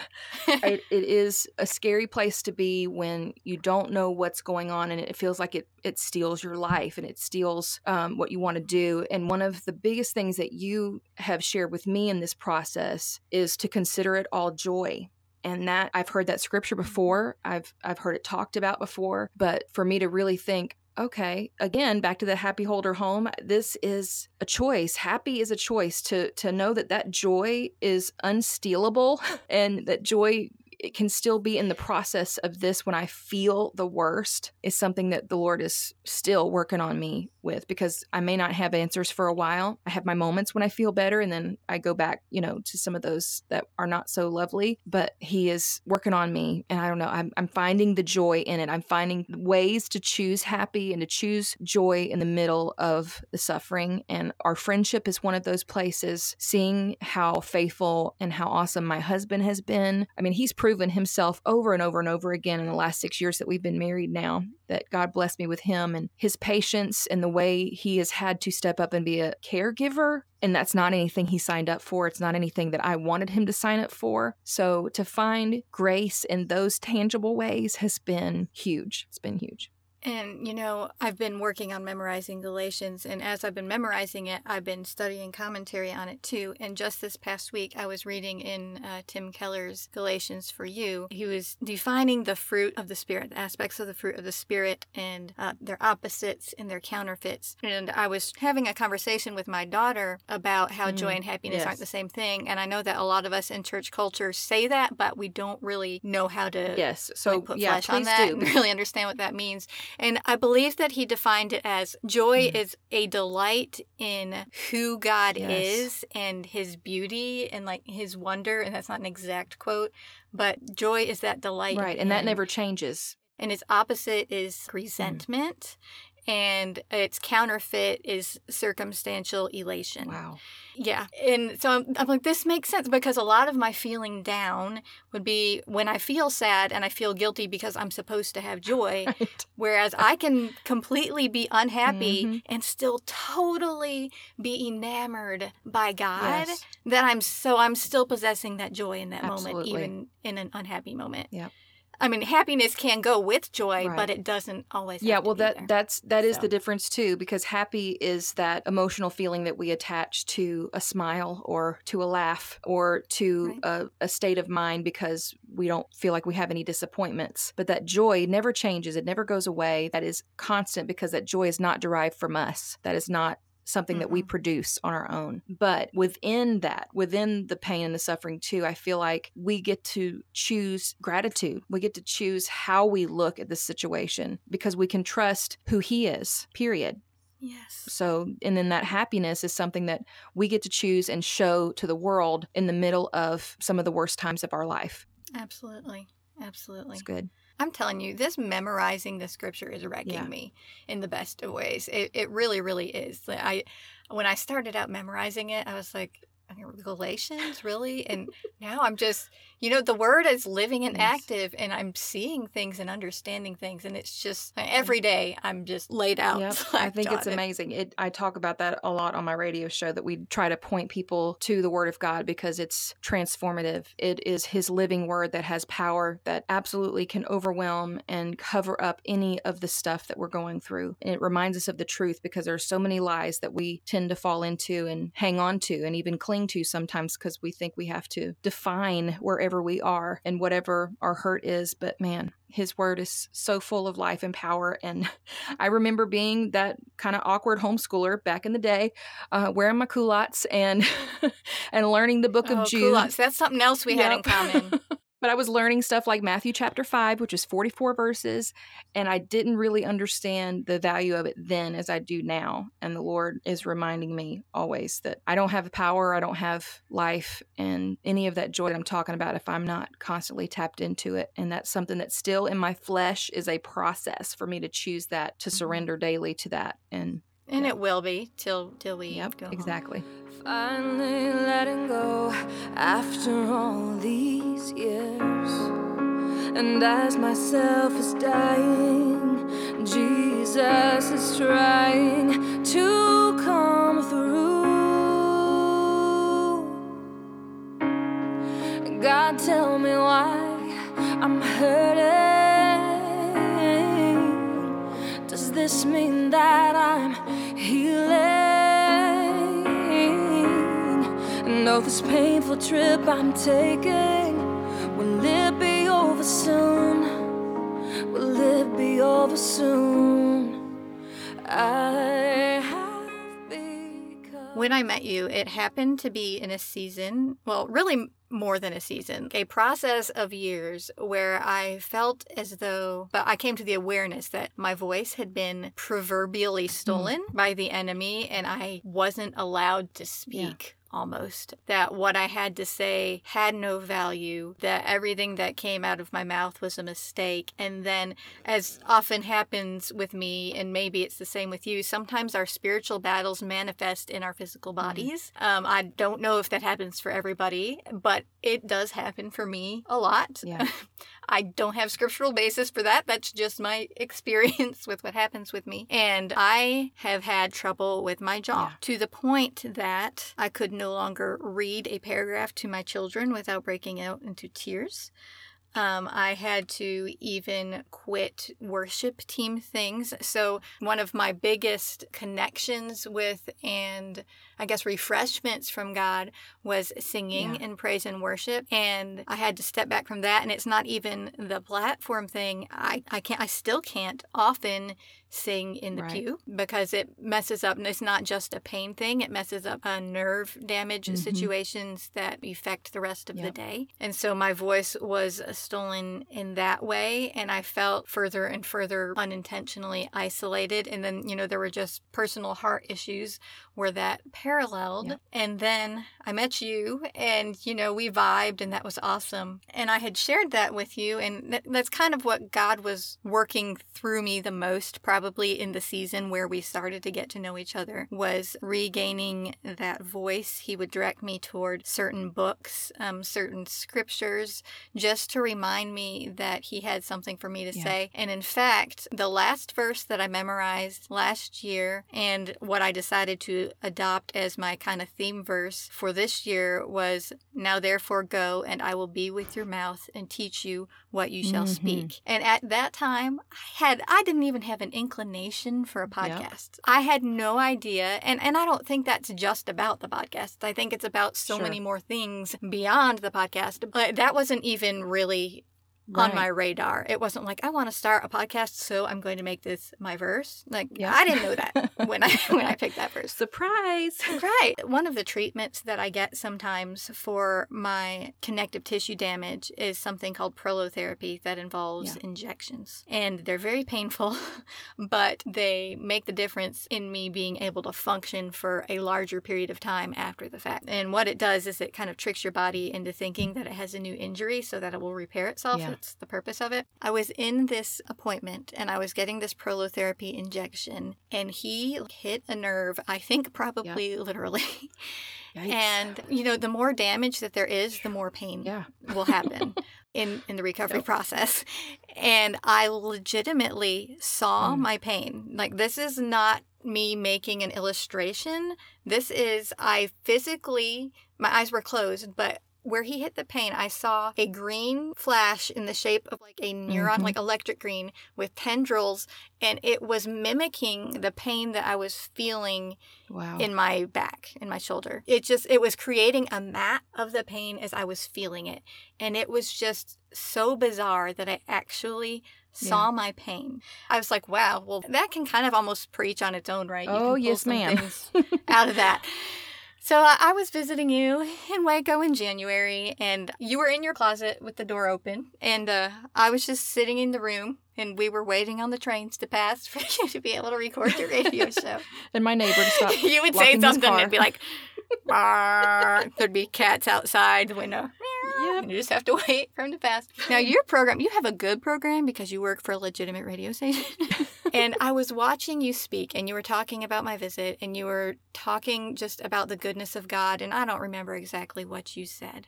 Speaker 2: it, it is a scary place to be when you don't know what's going on and it feels like it it steals your life and it steals um, what you want to do and one of the biggest things that you have shared with me in this process is to consider it all joy and that I've heard that scripture before I've I've heard it talked about before but for me to really think okay again back to the happy holder home this is a choice happy is a choice to to know that that joy is unstealable [laughs] and that joy it can still be in the process of this when I feel the worst is something that the Lord is still working on me with because I may not have answers for a while. I have my moments when I feel better and then I go back, you know, to some of those that are not so lovely, but he is working on me and I don't know, I'm, I'm finding the joy in it. I'm finding ways to choose happy and to choose joy in the middle of the suffering. And our friendship is one of those places, seeing how faithful and how awesome my husband has been. I mean, he's proven himself over and over and over again in the last six years that we've been married now that God blessed me with him and his patience and the way he has had to step up and be a caregiver. And that's not anything he signed up for. It's not anything that I wanted him to sign up for. So to find grace in those tangible ways has been huge. It's been huge.
Speaker 1: And, you know, I've been working on memorizing Galatians, and as I've been memorizing it, I've been studying commentary on it too. And just this past week, I was reading in uh, Tim Keller's Galatians for You. He was defining the fruit of the Spirit, the aspects of the fruit of the Spirit, and uh, their opposites and their counterfeits. And I was having a conversation with my daughter about how joy
Speaker 2: Mm,
Speaker 1: and happiness
Speaker 2: yes.
Speaker 1: aren't the same thing. And I know that a lot of us in church culture say that, but we don't really know how to
Speaker 2: Yes. So,
Speaker 1: like, put
Speaker 2: yeah,
Speaker 1: flesh on
Speaker 2: please
Speaker 1: that
Speaker 2: do.
Speaker 1: and [laughs] really understand what that means. And I believe that he defined it as joy
Speaker 2: Mhm.
Speaker 1: is a delight in who God
Speaker 2: Yes.
Speaker 1: is and his beauty and like his wonder. And that's not an exact quote, but joy is that delight.
Speaker 2: Right. And that never changes.
Speaker 1: And its opposite is resentment. And its counterfeit is circumstantial elation.
Speaker 2: Wow.
Speaker 1: Yeah. And so I'm, I'm like, this makes sense because a lot of my feeling down would be when I feel sad and I feel guilty because I'm supposed to have joy. [laughs]
Speaker 2: Right.
Speaker 1: Whereas I can completely be unhappy
Speaker 2: Mhm.
Speaker 1: and still totally be enamored by God
Speaker 2: Yes.
Speaker 1: that I'm so I'm still possessing that joy in that moment, even in an unhappy moment.
Speaker 2: Yep.
Speaker 1: I mean, happiness can go with joy,
Speaker 2: Right.
Speaker 1: but it doesn't always.
Speaker 2: Yeah, well that
Speaker 1: there.
Speaker 2: that's that is
Speaker 1: So.
Speaker 2: the difference too because happy is that emotional feeling that we attach to a smile or to a laugh or to
Speaker 1: Right.
Speaker 2: a, a state of mind because we don't feel like we have any disappointments. But that joy never changes, it never goes away. That is constant because that joy is not derived from us. That is not something that we mm-hmm. produce on our own. But within that, within the pain and the suffering too, I feel like we get to choose gratitude. We get to choose how we look at the situation because we can trust who he is, period.
Speaker 1: yes.
Speaker 2: So, and then that happiness is something that we get to choose and show to the world in the middle of some of the worst times of our life.
Speaker 1: Absolutely. Absolutely.
Speaker 2: It's good.
Speaker 1: I'm telling you, this memorizing the scripture is wrecking
Speaker 2: Yeah.
Speaker 1: me in the best of ways. It, it really, really is. I, when I started out memorizing it, I was like, I mean Galatians, really? And now I'm just, you know, the word is living and
Speaker 2: Yes.
Speaker 1: active, and I'm seeing things and understanding things, and it's just every day I'm just laid out.
Speaker 2: Yep. [laughs] I think it's amazing. It I talk about that a lot on my radio show that we try to point people to the word of God because it's transformative. It is his living word that has power that absolutely can overwhelm and cover up any of the stuff that we're going through. And it reminds us of the truth because there are so many lies that we tend to fall into and hang on to and even cling to sometimes because we think we have to define wherever we are and whatever our hurt is. But man, his word is so full of life and power. And [laughs] I remember being that kind of awkward homeschooler back in the day, uh, wearing my culottes and [laughs] and learning the book
Speaker 1: Oh,
Speaker 2: of Jude.
Speaker 1: culottes. That's something else we had in common. [laughs]
Speaker 2: but I was learning stuff like Matthew chapter 5, which is 44 verses, and I didn't really understand the value of it then as I do now. And the Lord is reminding me always that I don't have power, I don't have life, and any of that joy that I'm talking about if I'm not constantly tapped into it. And that's something that still in my flesh is a process for me to choose that, to
Speaker 1: Mhm.
Speaker 2: surrender daily to that. And
Speaker 1: And
Speaker 2: Yeah.
Speaker 1: it will be till till we
Speaker 2: yep,
Speaker 1: go home.
Speaker 2: exactly.
Speaker 3: Finally letting go after all these years. And as myself is dying, Jesus is trying to come through. God, tell me why I'm hurting. Does this mean that I'm healing? And Know this painful trip I'm taking will it be over soon? Will it be over soon? I.
Speaker 1: When I met you, it happened to be in a season, well, really more than a season, a process of years where I felt as though, but I came to the awareness that my voice had been proverbially hmm. stolen by the enemy and I wasn't allowed to speak. Almost that what I had to say had no value, that everything that came out of my mouth was a mistake. And then, as often happens with me, and maybe it's the same with you, sometimes our spiritual battles manifest in our physical bodies. Um, I don't know if that happens for everybody, but it does happen for me a lot.
Speaker 2: Yeah. [laughs]
Speaker 1: I don't have scriptural basis for that. That's just my [laughs] experience with what happens with me. And I have had trouble with my jaw
Speaker 2: Yeah.
Speaker 1: to the point that I could no longer read a paragraph to my children without breaking out into tears. Um, I had to even quit worship team things. So, one of my biggest connections with and I guess refreshments from God was singing
Speaker 2: Yeah.
Speaker 1: and praise and worship. And I had to step back from that. And it's not even the platform thing. I, I can't, I still can't often sing in the
Speaker 2: Right.
Speaker 1: pew because it messes up. And it's not just a pain thing, it messes up uh, nerve damage
Speaker 2: Mhm.
Speaker 1: situations that affect the rest of the day. And so my voice was stolen in that way. And I felt further and further unintentionally isolated. And then, you know, there were just personal heart issues where that paralleled.
Speaker 2: Yep.
Speaker 1: And then I met you and, you know, we vibed and that was awesome. And I had shared that with you. And that, that's kind of what God was working through me the most, probably in the season where we started to get to know each other, was regaining that voice. He would direct me toward certain books, um, certain scriptures, just to remind me that He had something for me to
Speaker 2: Yeah.
Speaker 1: say. And in fact, the last verse that I memorized last year and what I decided to adopt as my kind of theme verse for this year was Now therefore go, and I will be with your mouth and teach you what you shall
Speaker 2: Mhm.
Speaker 1: speak. And at that time, I had I didn't even have an inclination for a podcast. I had no idea, and and I don't think that's just about the podcast. I think it's about so
Speaker 2: Sure.
Speaker 1: many more things beyond the podcast. But that wasn't even really on my radar. It wasn't like I want to start a podcast, so I'm going to make this my verse. Like
Speaker 2: Yeah.
Speaker 1: I didn't know that [laughs] when I when I picked that verse.
Speaker 2: surprise.
Speaker 1: Right. One of the treatments that I get sometimes for my connective tissue damage is something called prolotherapy that involves
Speaker 2: Yeah.
Speaker 1: injections. And they're very painful, [laughs] but they make the difference in me being able to function for a larger period of time after the fact. And what it does is it kind of tricks your body into thinking that it has a new injury so that it will repair itself.
Speaker 2: Yeah.
Speaker 1: That's the purpose of it. I was in this appointment and I was getting this prolotherapy injection, and he hit a nerve, I think probably literally. [laughs]
Speaker 2: Yikes.
Speaker 1: And, you know, the more damage that there is, the more pain
Speaker 2: yeah.
Speaker 1: will happen [laughs] in, in the recovery process. And I legitimately saw
Speaker 2: Mm.
Speaker 1: my pain. Like, this is not me making an illustration. This is, I physically, my eyes were closed, but where he hit the pain, I saw a green flash in the shape of like a neuron,
Speaker 2: Mhm.
Speaker 1: like electric green with tendrils, and it was mimicking the pain that I was feeling
Speaker 2: Wow.
Speaker 1: in my back, in my shoulder. It just, it was creating a mat of the pain as I was feeling it. And it was just so bizarre that I actually saw my pain. I was like, wow, well, that can kind of almost preach on its own, right?
Speaker 2: Oh,
Speaker 1: can pull
Speaker 2: yes,
Speaker 1: some
Speaker 2: ma'am.
Speaker 1: out of that. [laughs] So I I was visiting you in Waco in January, and you were in your closet with the door open, and uh, I was just sitting in the room, and we were waiting on the trains to pass [laughs] for you to be able to record your radio [laughs] show
Speaker 2: and my neighbor to stop. [laughs]
Speaker 1: you would say something and it'd be like, there'd be cats outside the window.
Speaker 2: Yep.
Speaker 1: And you just have to wait for him to pass. Now, your program, you have a good program because you work for a legitimate radio station. And I was watching you speak, and you were talking about my visit, and you were talking just about the goodness of God. And I don't remember exactly what you said.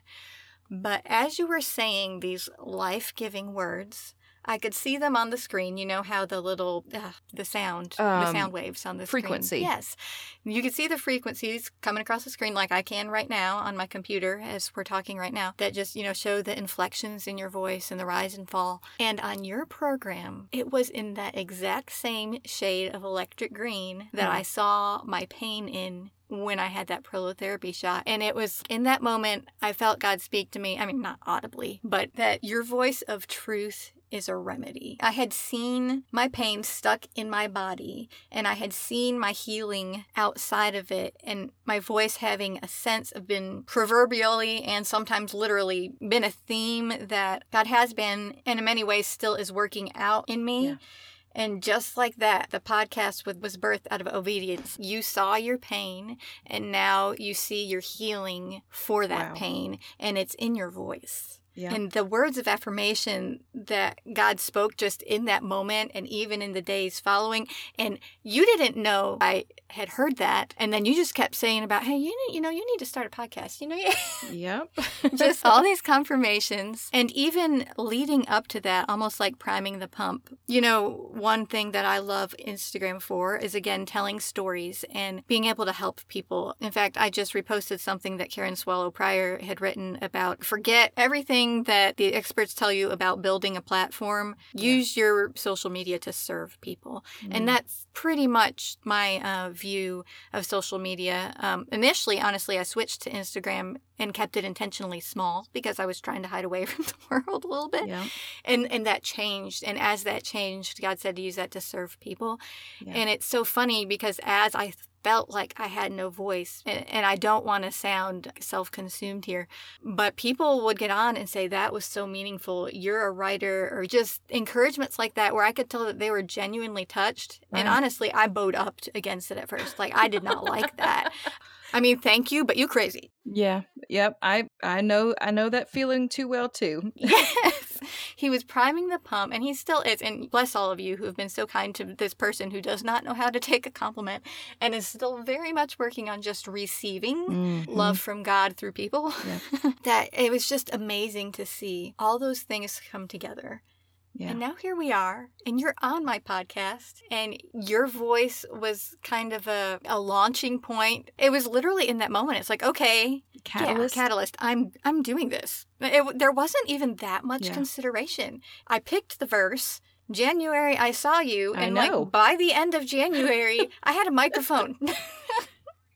Speaker 1: But as you were saying these life giving words, I could see them on the screen. You know how the little uh, the sound the
Speaker 2: Um,
Speaker 1: sound waves on the
Speaker 2: frequency.
Speaker 1: Screen. Yes, you could see the frequencies coming across the screen like I can right now on my computer as we're talking right now. That just you know show the inflections in your voice and the rise and fall. And on your program, it was in that exact same shade of electric green that
Speaker 2: Hmm.
Speaker 1: I saw my pain in when I had that prolotherapy shot. And it was in that moment I felt God speak to me. I mean, not audibly, but that your voice of truth is a remedy. I had seen my pain stuck in my body and I had seen my healing outside of it and my voice having a sense of been proverbially and sometimes literally been a theme that God has been and in many ways still is working out in me.
Speaker 2: Yeah.
Speaker 1: And just like that, the podcast was, was birthed out of obedience. You saw your pain, and now you see your healing for that
Speaker 2: Wow.
Speaker 1: pain, and it's in your voice.
Speaker 2: Yeah.
Speaker 1: And the words of affirmation that God spoke just in that moment and even in the days following, and you didn't know I had heard that, and then you just kept saying about, hey, you need, you know, you need to start a podcast. You know, [laughs]
Speaker 2: yep. [laughs]
Speaker 1: just all these [laughs] confirmations and even leading up to that almost like priming the pump you know one thing that i love instagram for is again telling stories and being able to help people in fact i just reposted something that Karen Swallow Prior had written about forget everything that the experts tell you about building a platform
Speaker 2: Yeah.
Speaker 1: use your social media to serve people
Speaker 2: Mm.
Speaker 1: and that's pretty much my uh, view of social media. Um, initially, honestly, I switched to Instagram and kept it intentionally small because I was trying to hide away [laughs] from the world a little bit.
Speaker 2: yeah.
Speaker 1: And and that changed. And as that changed, God said to use that to serve people.
Speaker 2: Yeah.
Speaker 1: And it's so funny because as I felt like I had no voice, and, and I don't want to sound self consumed here, but people would get on and say, That was so meaningful. You're a writer, or just encouragements like that where I could tell that they were genuinely touched. And honestly, I bowed up against it at first. Like, I did not like that. [laughs] I mean, thank you, but you crazy.
Speaker 2: Yeah. Yep. I I know I know that feeling too well too. [laughs]
Speaker 1: Yes. He was priming the pump, and he still is. And bless all of you who have been so kind to this person who does not know how to take a compliment and is still very much working on just receiving
Speaker 2: Mhm.
Speaker 1: love from God through people. [laughs] that it was just amazing to see all those things come together.
Speaker 2: Yeah.
Speaker 1: And now here we are, and you're on my podcast, and your voice was kind of a, a launching point. It was literally in that moment. It's like, okay,
Speaker 2: Catalyst.
Speaker 1: yeah, catalyst. I'm I'm doing this. It, there wasn't even that much
Speaker 2: Yeah.
Speaker 1: consideration. I picked the verse. January, I saw you, and like by the end of January, [laughs] I had a microphone.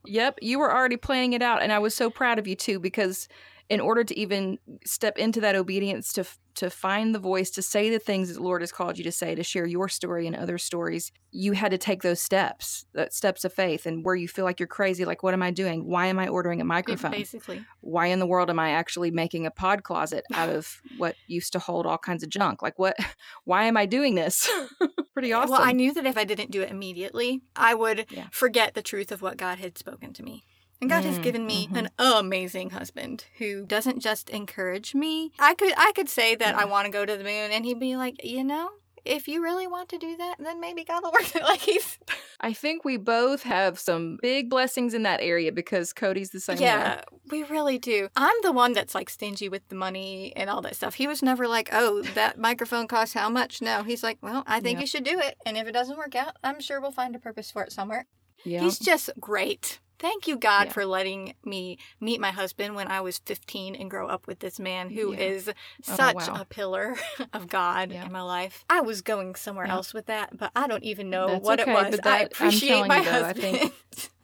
Speaker 2: Yep, you were already playing it out, and I was so proud of you too because in order to even step into that obedience to to find the voice to say the things that the Lord has called you to say to share your story and other stories, you had to take those steps, that steps of faith, and where you feel like you're crazy, like what am I doing? Why am I ordering a microphone?
Speaker 1: Basically,
Speaker 2: Why in the world am I actually making a pod closet out of what used to hold all kinds of junk? Like what? [laughs] Why am I doing this? [laughs] Pretty awesome.
Speaker 1: well, I knew that if I didn't do it immediately, I would
Speaker 2: Yeah.
Speaker 1: forget the truth of what God had spoken to me. And God has
Speaker 2: Mm,
Speaker 1: given me
Speaker 2: mhm.
Speaker 1: an amazing husband who doesn't just encourage me. I could I could say that I want to go to the moon, and he'd be like, you know, if you really want to do that, then maybe God will [laughs] work it. Like he's
Speaker 2: I think we both have some big blessings in that area because Cody's the same way.
Speaker 1: Yeah, we really do. I'm the one that's like stingy with the money and all that stuff. He was never like, oh, that [laughs] microphone costs how much? No, he's like, well, I think you should do it. And if it doesn't work out, I'm sure we'll find a purpose for it somewhere.
Speaker 2: Yeah.
Speaker 1: He's just great. Thank you, God,
Speaker 2: Yeah.
Speaker 1: for letting me meet my husband when I was 15 and grow up with this man who
Speaker 2: Yeah.
Speaker 1: is
Speaker 2: Oh,
Speaker 1: such
Speaker 2: wow.
Speaker 1: a pillar [laughs] of God
Speaker 2: Yeah.
Speaker 1: in my life. I was going somewhere else with that, but I don't even know
Speaker 2: That's
Speaker 1: what
Speaker 2: okay,
Speaker 1: it was. I
Speaker 2: that- I'm
Speaker 1: appreciate my
Speaker 2: though, I
Speaker 1: husband.
Speaker 2: think-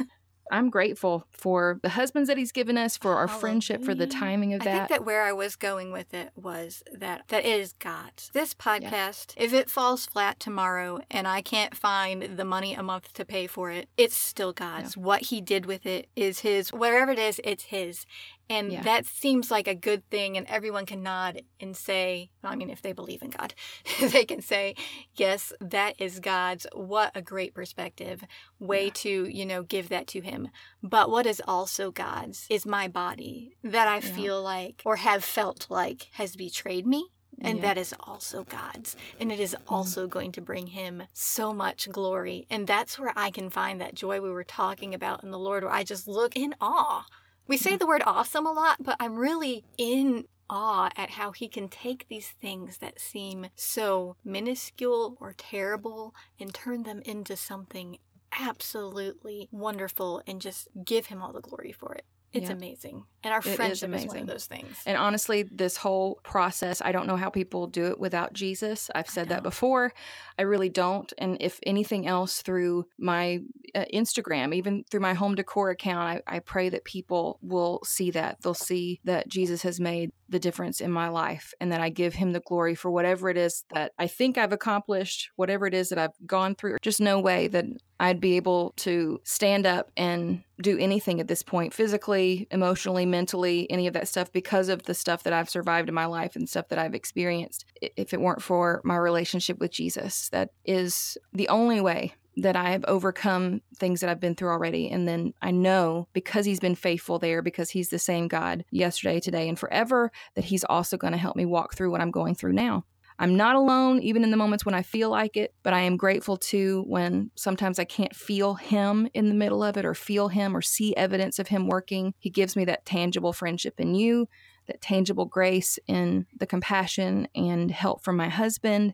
Speaker 2: [laughs] I'm grateful for the husbands that he's given us, for our friendship, for the timing of that.
Speaker 1: I think that where I was going with it was that that it is God's. This podcast, if it falls flat tomorrow and I can't find the money a month to pay for it, it's still God's. What He did with it is His. Wherever it is, it's His. And
Speaker 2: Yeah.
Speaker 1: that seems like a good thing, and everyone can nod and say, I mean, if they believe in God, [laughs] they can say, yes, that is God's. What a great perspective. Way
Speaker 2: Yeah.
Speaker 1: to, you know, give that to Him. But what is also God's is my body that I
Speaker 2: Yeah.
Speaker 1: feel like or have felt like has betrayed me. And that is also God's. And it is mm. also going to bring him so much glory. And that's where I can find that joy we were talking about in the Lord, where I just look in awe. We say mm-hmm. the word awesome a lot, but I'm really in awe at how he can take these things that seem so minuscule or terrible and turn them into something absolutely wonderful and just give him all the glory for it. It's
Speaker 2: Yeah.
Speaker 1: amazing. And our
Speaker 2: is
Speaker 1: friendship is, one
Speaker 2: amazing.
Speaker 1: of those things.
Speaker 2: And honestly, this whole process, I don't know how people do it without Jesus. I've said that before. I really don't. And if anything else, through my uh, Instagram, even through my home decor account, I, I pray that people will see that. They'll see that Jesus has made the difference in my life and that I give him the glory for whatever it is that I think I've accomplished, whatever it is that I've gone through. Just no way that I'd be able to stand up and do anything at this point, physically, emotionally, mentally, any of that stuff, because of the stuff that I've survived in my life and stuff that I've experienced. If it weren't for my relationship with Jesus, that is the only way that I have overcome things that I've been through already. And then I know because He's been faithful there, because He's the same God yesterday, today, and forever, that He's also going to help me walk through what I'm going through now. I'm not alone, even in the moments when I feel like it, but I am grateful too when sometimes I can't feel Him in the middle of it or feel Him or see evidence of Him working. He gives me that tangible friendship in you, that tangible grace in the compassion and help from my husband.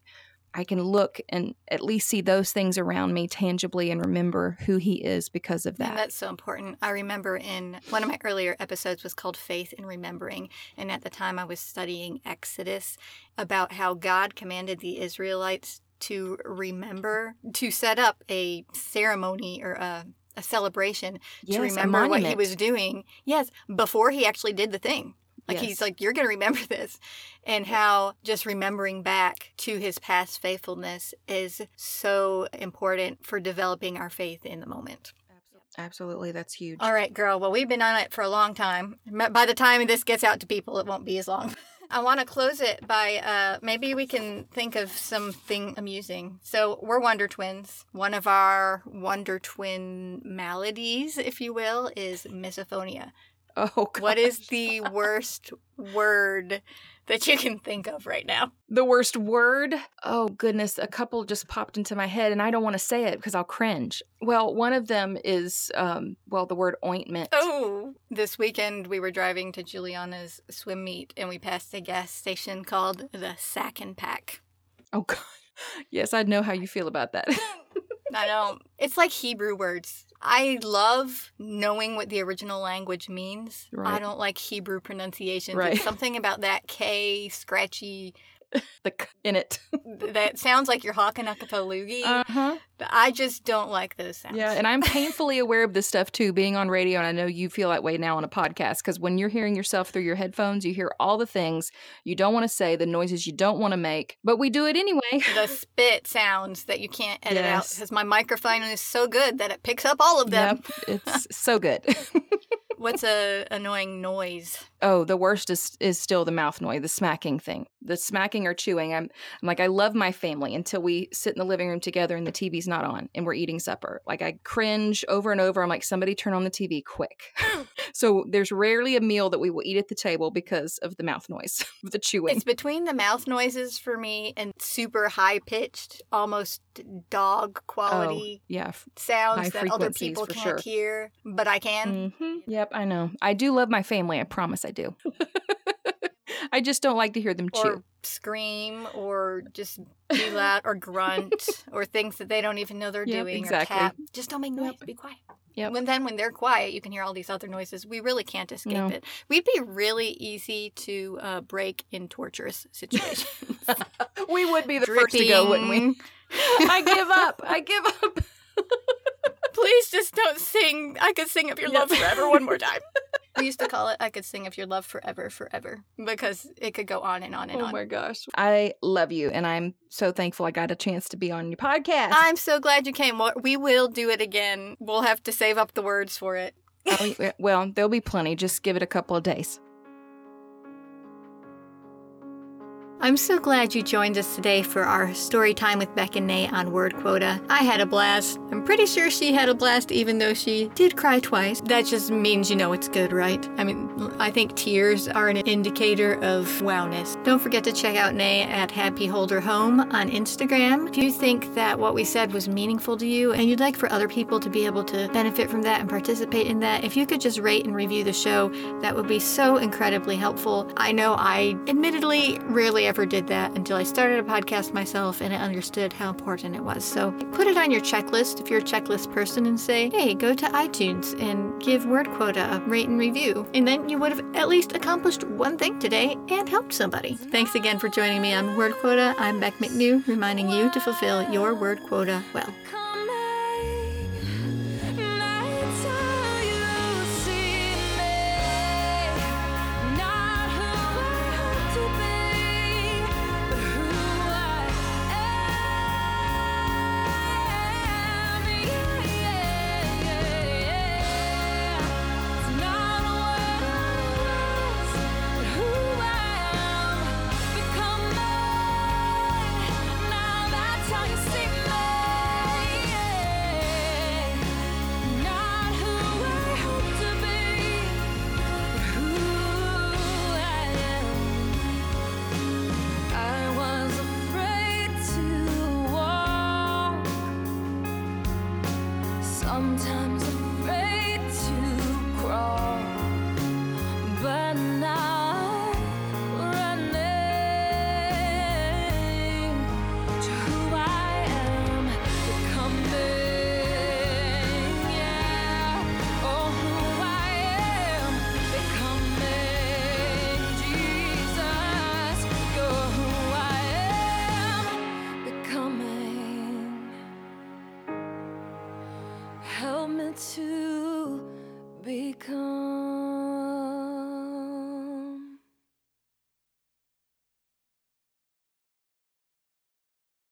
Speaker 2: I can look and at least see those things around me tangibly and remember who He is because of
Speaker 1: And
Speaker 2: that.
Speaker 1: that's so important. I remember in one of my earlier episodes was called Faith in Remembering. And at the time I was studying Exodus about how God commanded the Israelites to remember, to set up a ceremony or a, a celebration
Speaker 2: Yes,
Speaker 1: to remember what he was doing. Yes, before he actually did the thing. Like
Speaker 2: Yes.
Speaker 1: he's like, you're going to remember [laughs] this. And how just remembering back to his past faithfulness is so important for developing our faith in the moment.
Speaker 2: Absolutely, that's huge.
Speaker 1: All right, girl. Well, we've been on it for a long time. M- By the time this gets out to people, it won't be as long. [laughs] I want to close it by uh, maybe we can think of something amusing. So, we're Wonder Twins. One of our Wonder Twin maladies, if you will, is misophonia. [laughs]
Speaker 2: Oh, God.
Speaker 1: What is the worst word that you can think of right now?
Speaker 2: the worst word? Oh, goodness. A couple just popped into my head, and I don't want to say it because I'll cringe. Well, one of them is, um, well, the word ointment.
Speaker 1: Oh, this weekend we were driving to Juliana's swim meet and we passed a gas station called the Sack and Pack.
Speaker 2: Oh, [laughs] God. Yes, I know how you feel about that. [laughs]
Speaker 1: I don't. It's like Hebrew words. I love knowing what the original language means. I don't like Hebrew pronunciations.
Speaker 2: Right.
Speaker 1: It's something about that K scratchy [laughs]
Speaker 2: the c- in it. [laughs]
Speaker 1: that sounds like you're hawking up a loogie.
Speaker 2: Uh huh.
Speaker 1: I just don't like those sounds.
Speaker 2: Yeah, and I'm painfully aware of this stuff too, being on radio, and I know you feel that way now on a podcast because when you're hearing yourself through your headphones, you hear all the things you don't want to say, the noises you don't want to make, but we do it anyway.
Speaker 1: the [laughs] spit sounds that you can't edit out because my microphone is so good that it picks up all of them.
Speaker 2: Yep, it's so good.
Speaker 1: What's a annoying noise?
Speaker 2: Oh, the worst is is still the mouth noise, the smacking thing. The smacking or chewing. I'm I'm like I love my family until we sit in the living room together and the TV's not on and we're eating supper. Like I cringe over and over. I'm like somebody turn on the TV quick. [laughs] so there's rarely a meal that we will eat at the table because of the mouth noise, [laughs] the chewing.
Speaker 1: It's between the mouth noises for me and super high pitched, almost dog quality
Speaker 2: oh, yeah.
Speaker 1: sounds
Speaker 2: Oh,
Speaker 1: that other people can't
Speaker 2: sure.
Speaker 1: hear, but I can.
Speaker 2: mhm. Yep, I know. I do love my family. I promise I do. [laughs] I just don't like to hear them chew.
Speaker 1: Scream, or just be loud, or grunt, [laughs] or things that they don't even know they're
Speaker 2: Yep,
Speaker 1: doing,
Speaker 2: exactly.
Speaker 1: or tap. Just don't make noise.
Speaker 2: Yep.
Speaker 1: Be quiet.
Speaker 2: Yep.
Speaker 1: When then when they're quiet, you can hear all these other noises. We really can't escape
Speaker 2: No.
Speaker 1: it. We'd be really easy to uh, break in torturous [laughs] situations.
Speaker 2: we would be the first to go, wouldn't we? [laughs] I give up. I give up.
Speaker 1: Please just don't sing I Could Sing of Your Love Forever one more time. [laughs] we used to call it I Could Sing of Your Love Forever, Forever, because it could go on and on and
Speaker 2: oh
Speaker 1: on.
Speaker 2: Oh my gosh. I love you and I'm so thankful I got a chance to be on your podcast.
Speaker 1: I'm so glad you came. Well, We will do it again. We'll have to save up the words for it.
Speaker 2: Oh, well, there'll be plenty. Just give it a couple of days. I'm so glad you joined us today for our story time with Beck and Nay on Word Quota. I had a blast. I'm pretty sure she had a blast, even though she did cry twice. That just means you know it's good, right? I mean, I think tears are an indicator of wowness. Don't forget to check out Nay at Happy Holder Home on Instagram. If you think that what we said was meaningful to you and you'd like for other people to be able to benefit from that and participate in that, if you could just rate and review the show, that would be so incredibly helpful. I know I admittedly rarely ever did that until I started a podcast myself and I understood how important it was. So put it on your checklist if you're a checklist person and say, hey, go to iTunes and give Word Quota a rate and review. And then you would have at least accomplished one thing today and helped somebody. Thanks again for joining me on Word Quota. I'm Beck McNew, reminding you to fulfill your word quota well.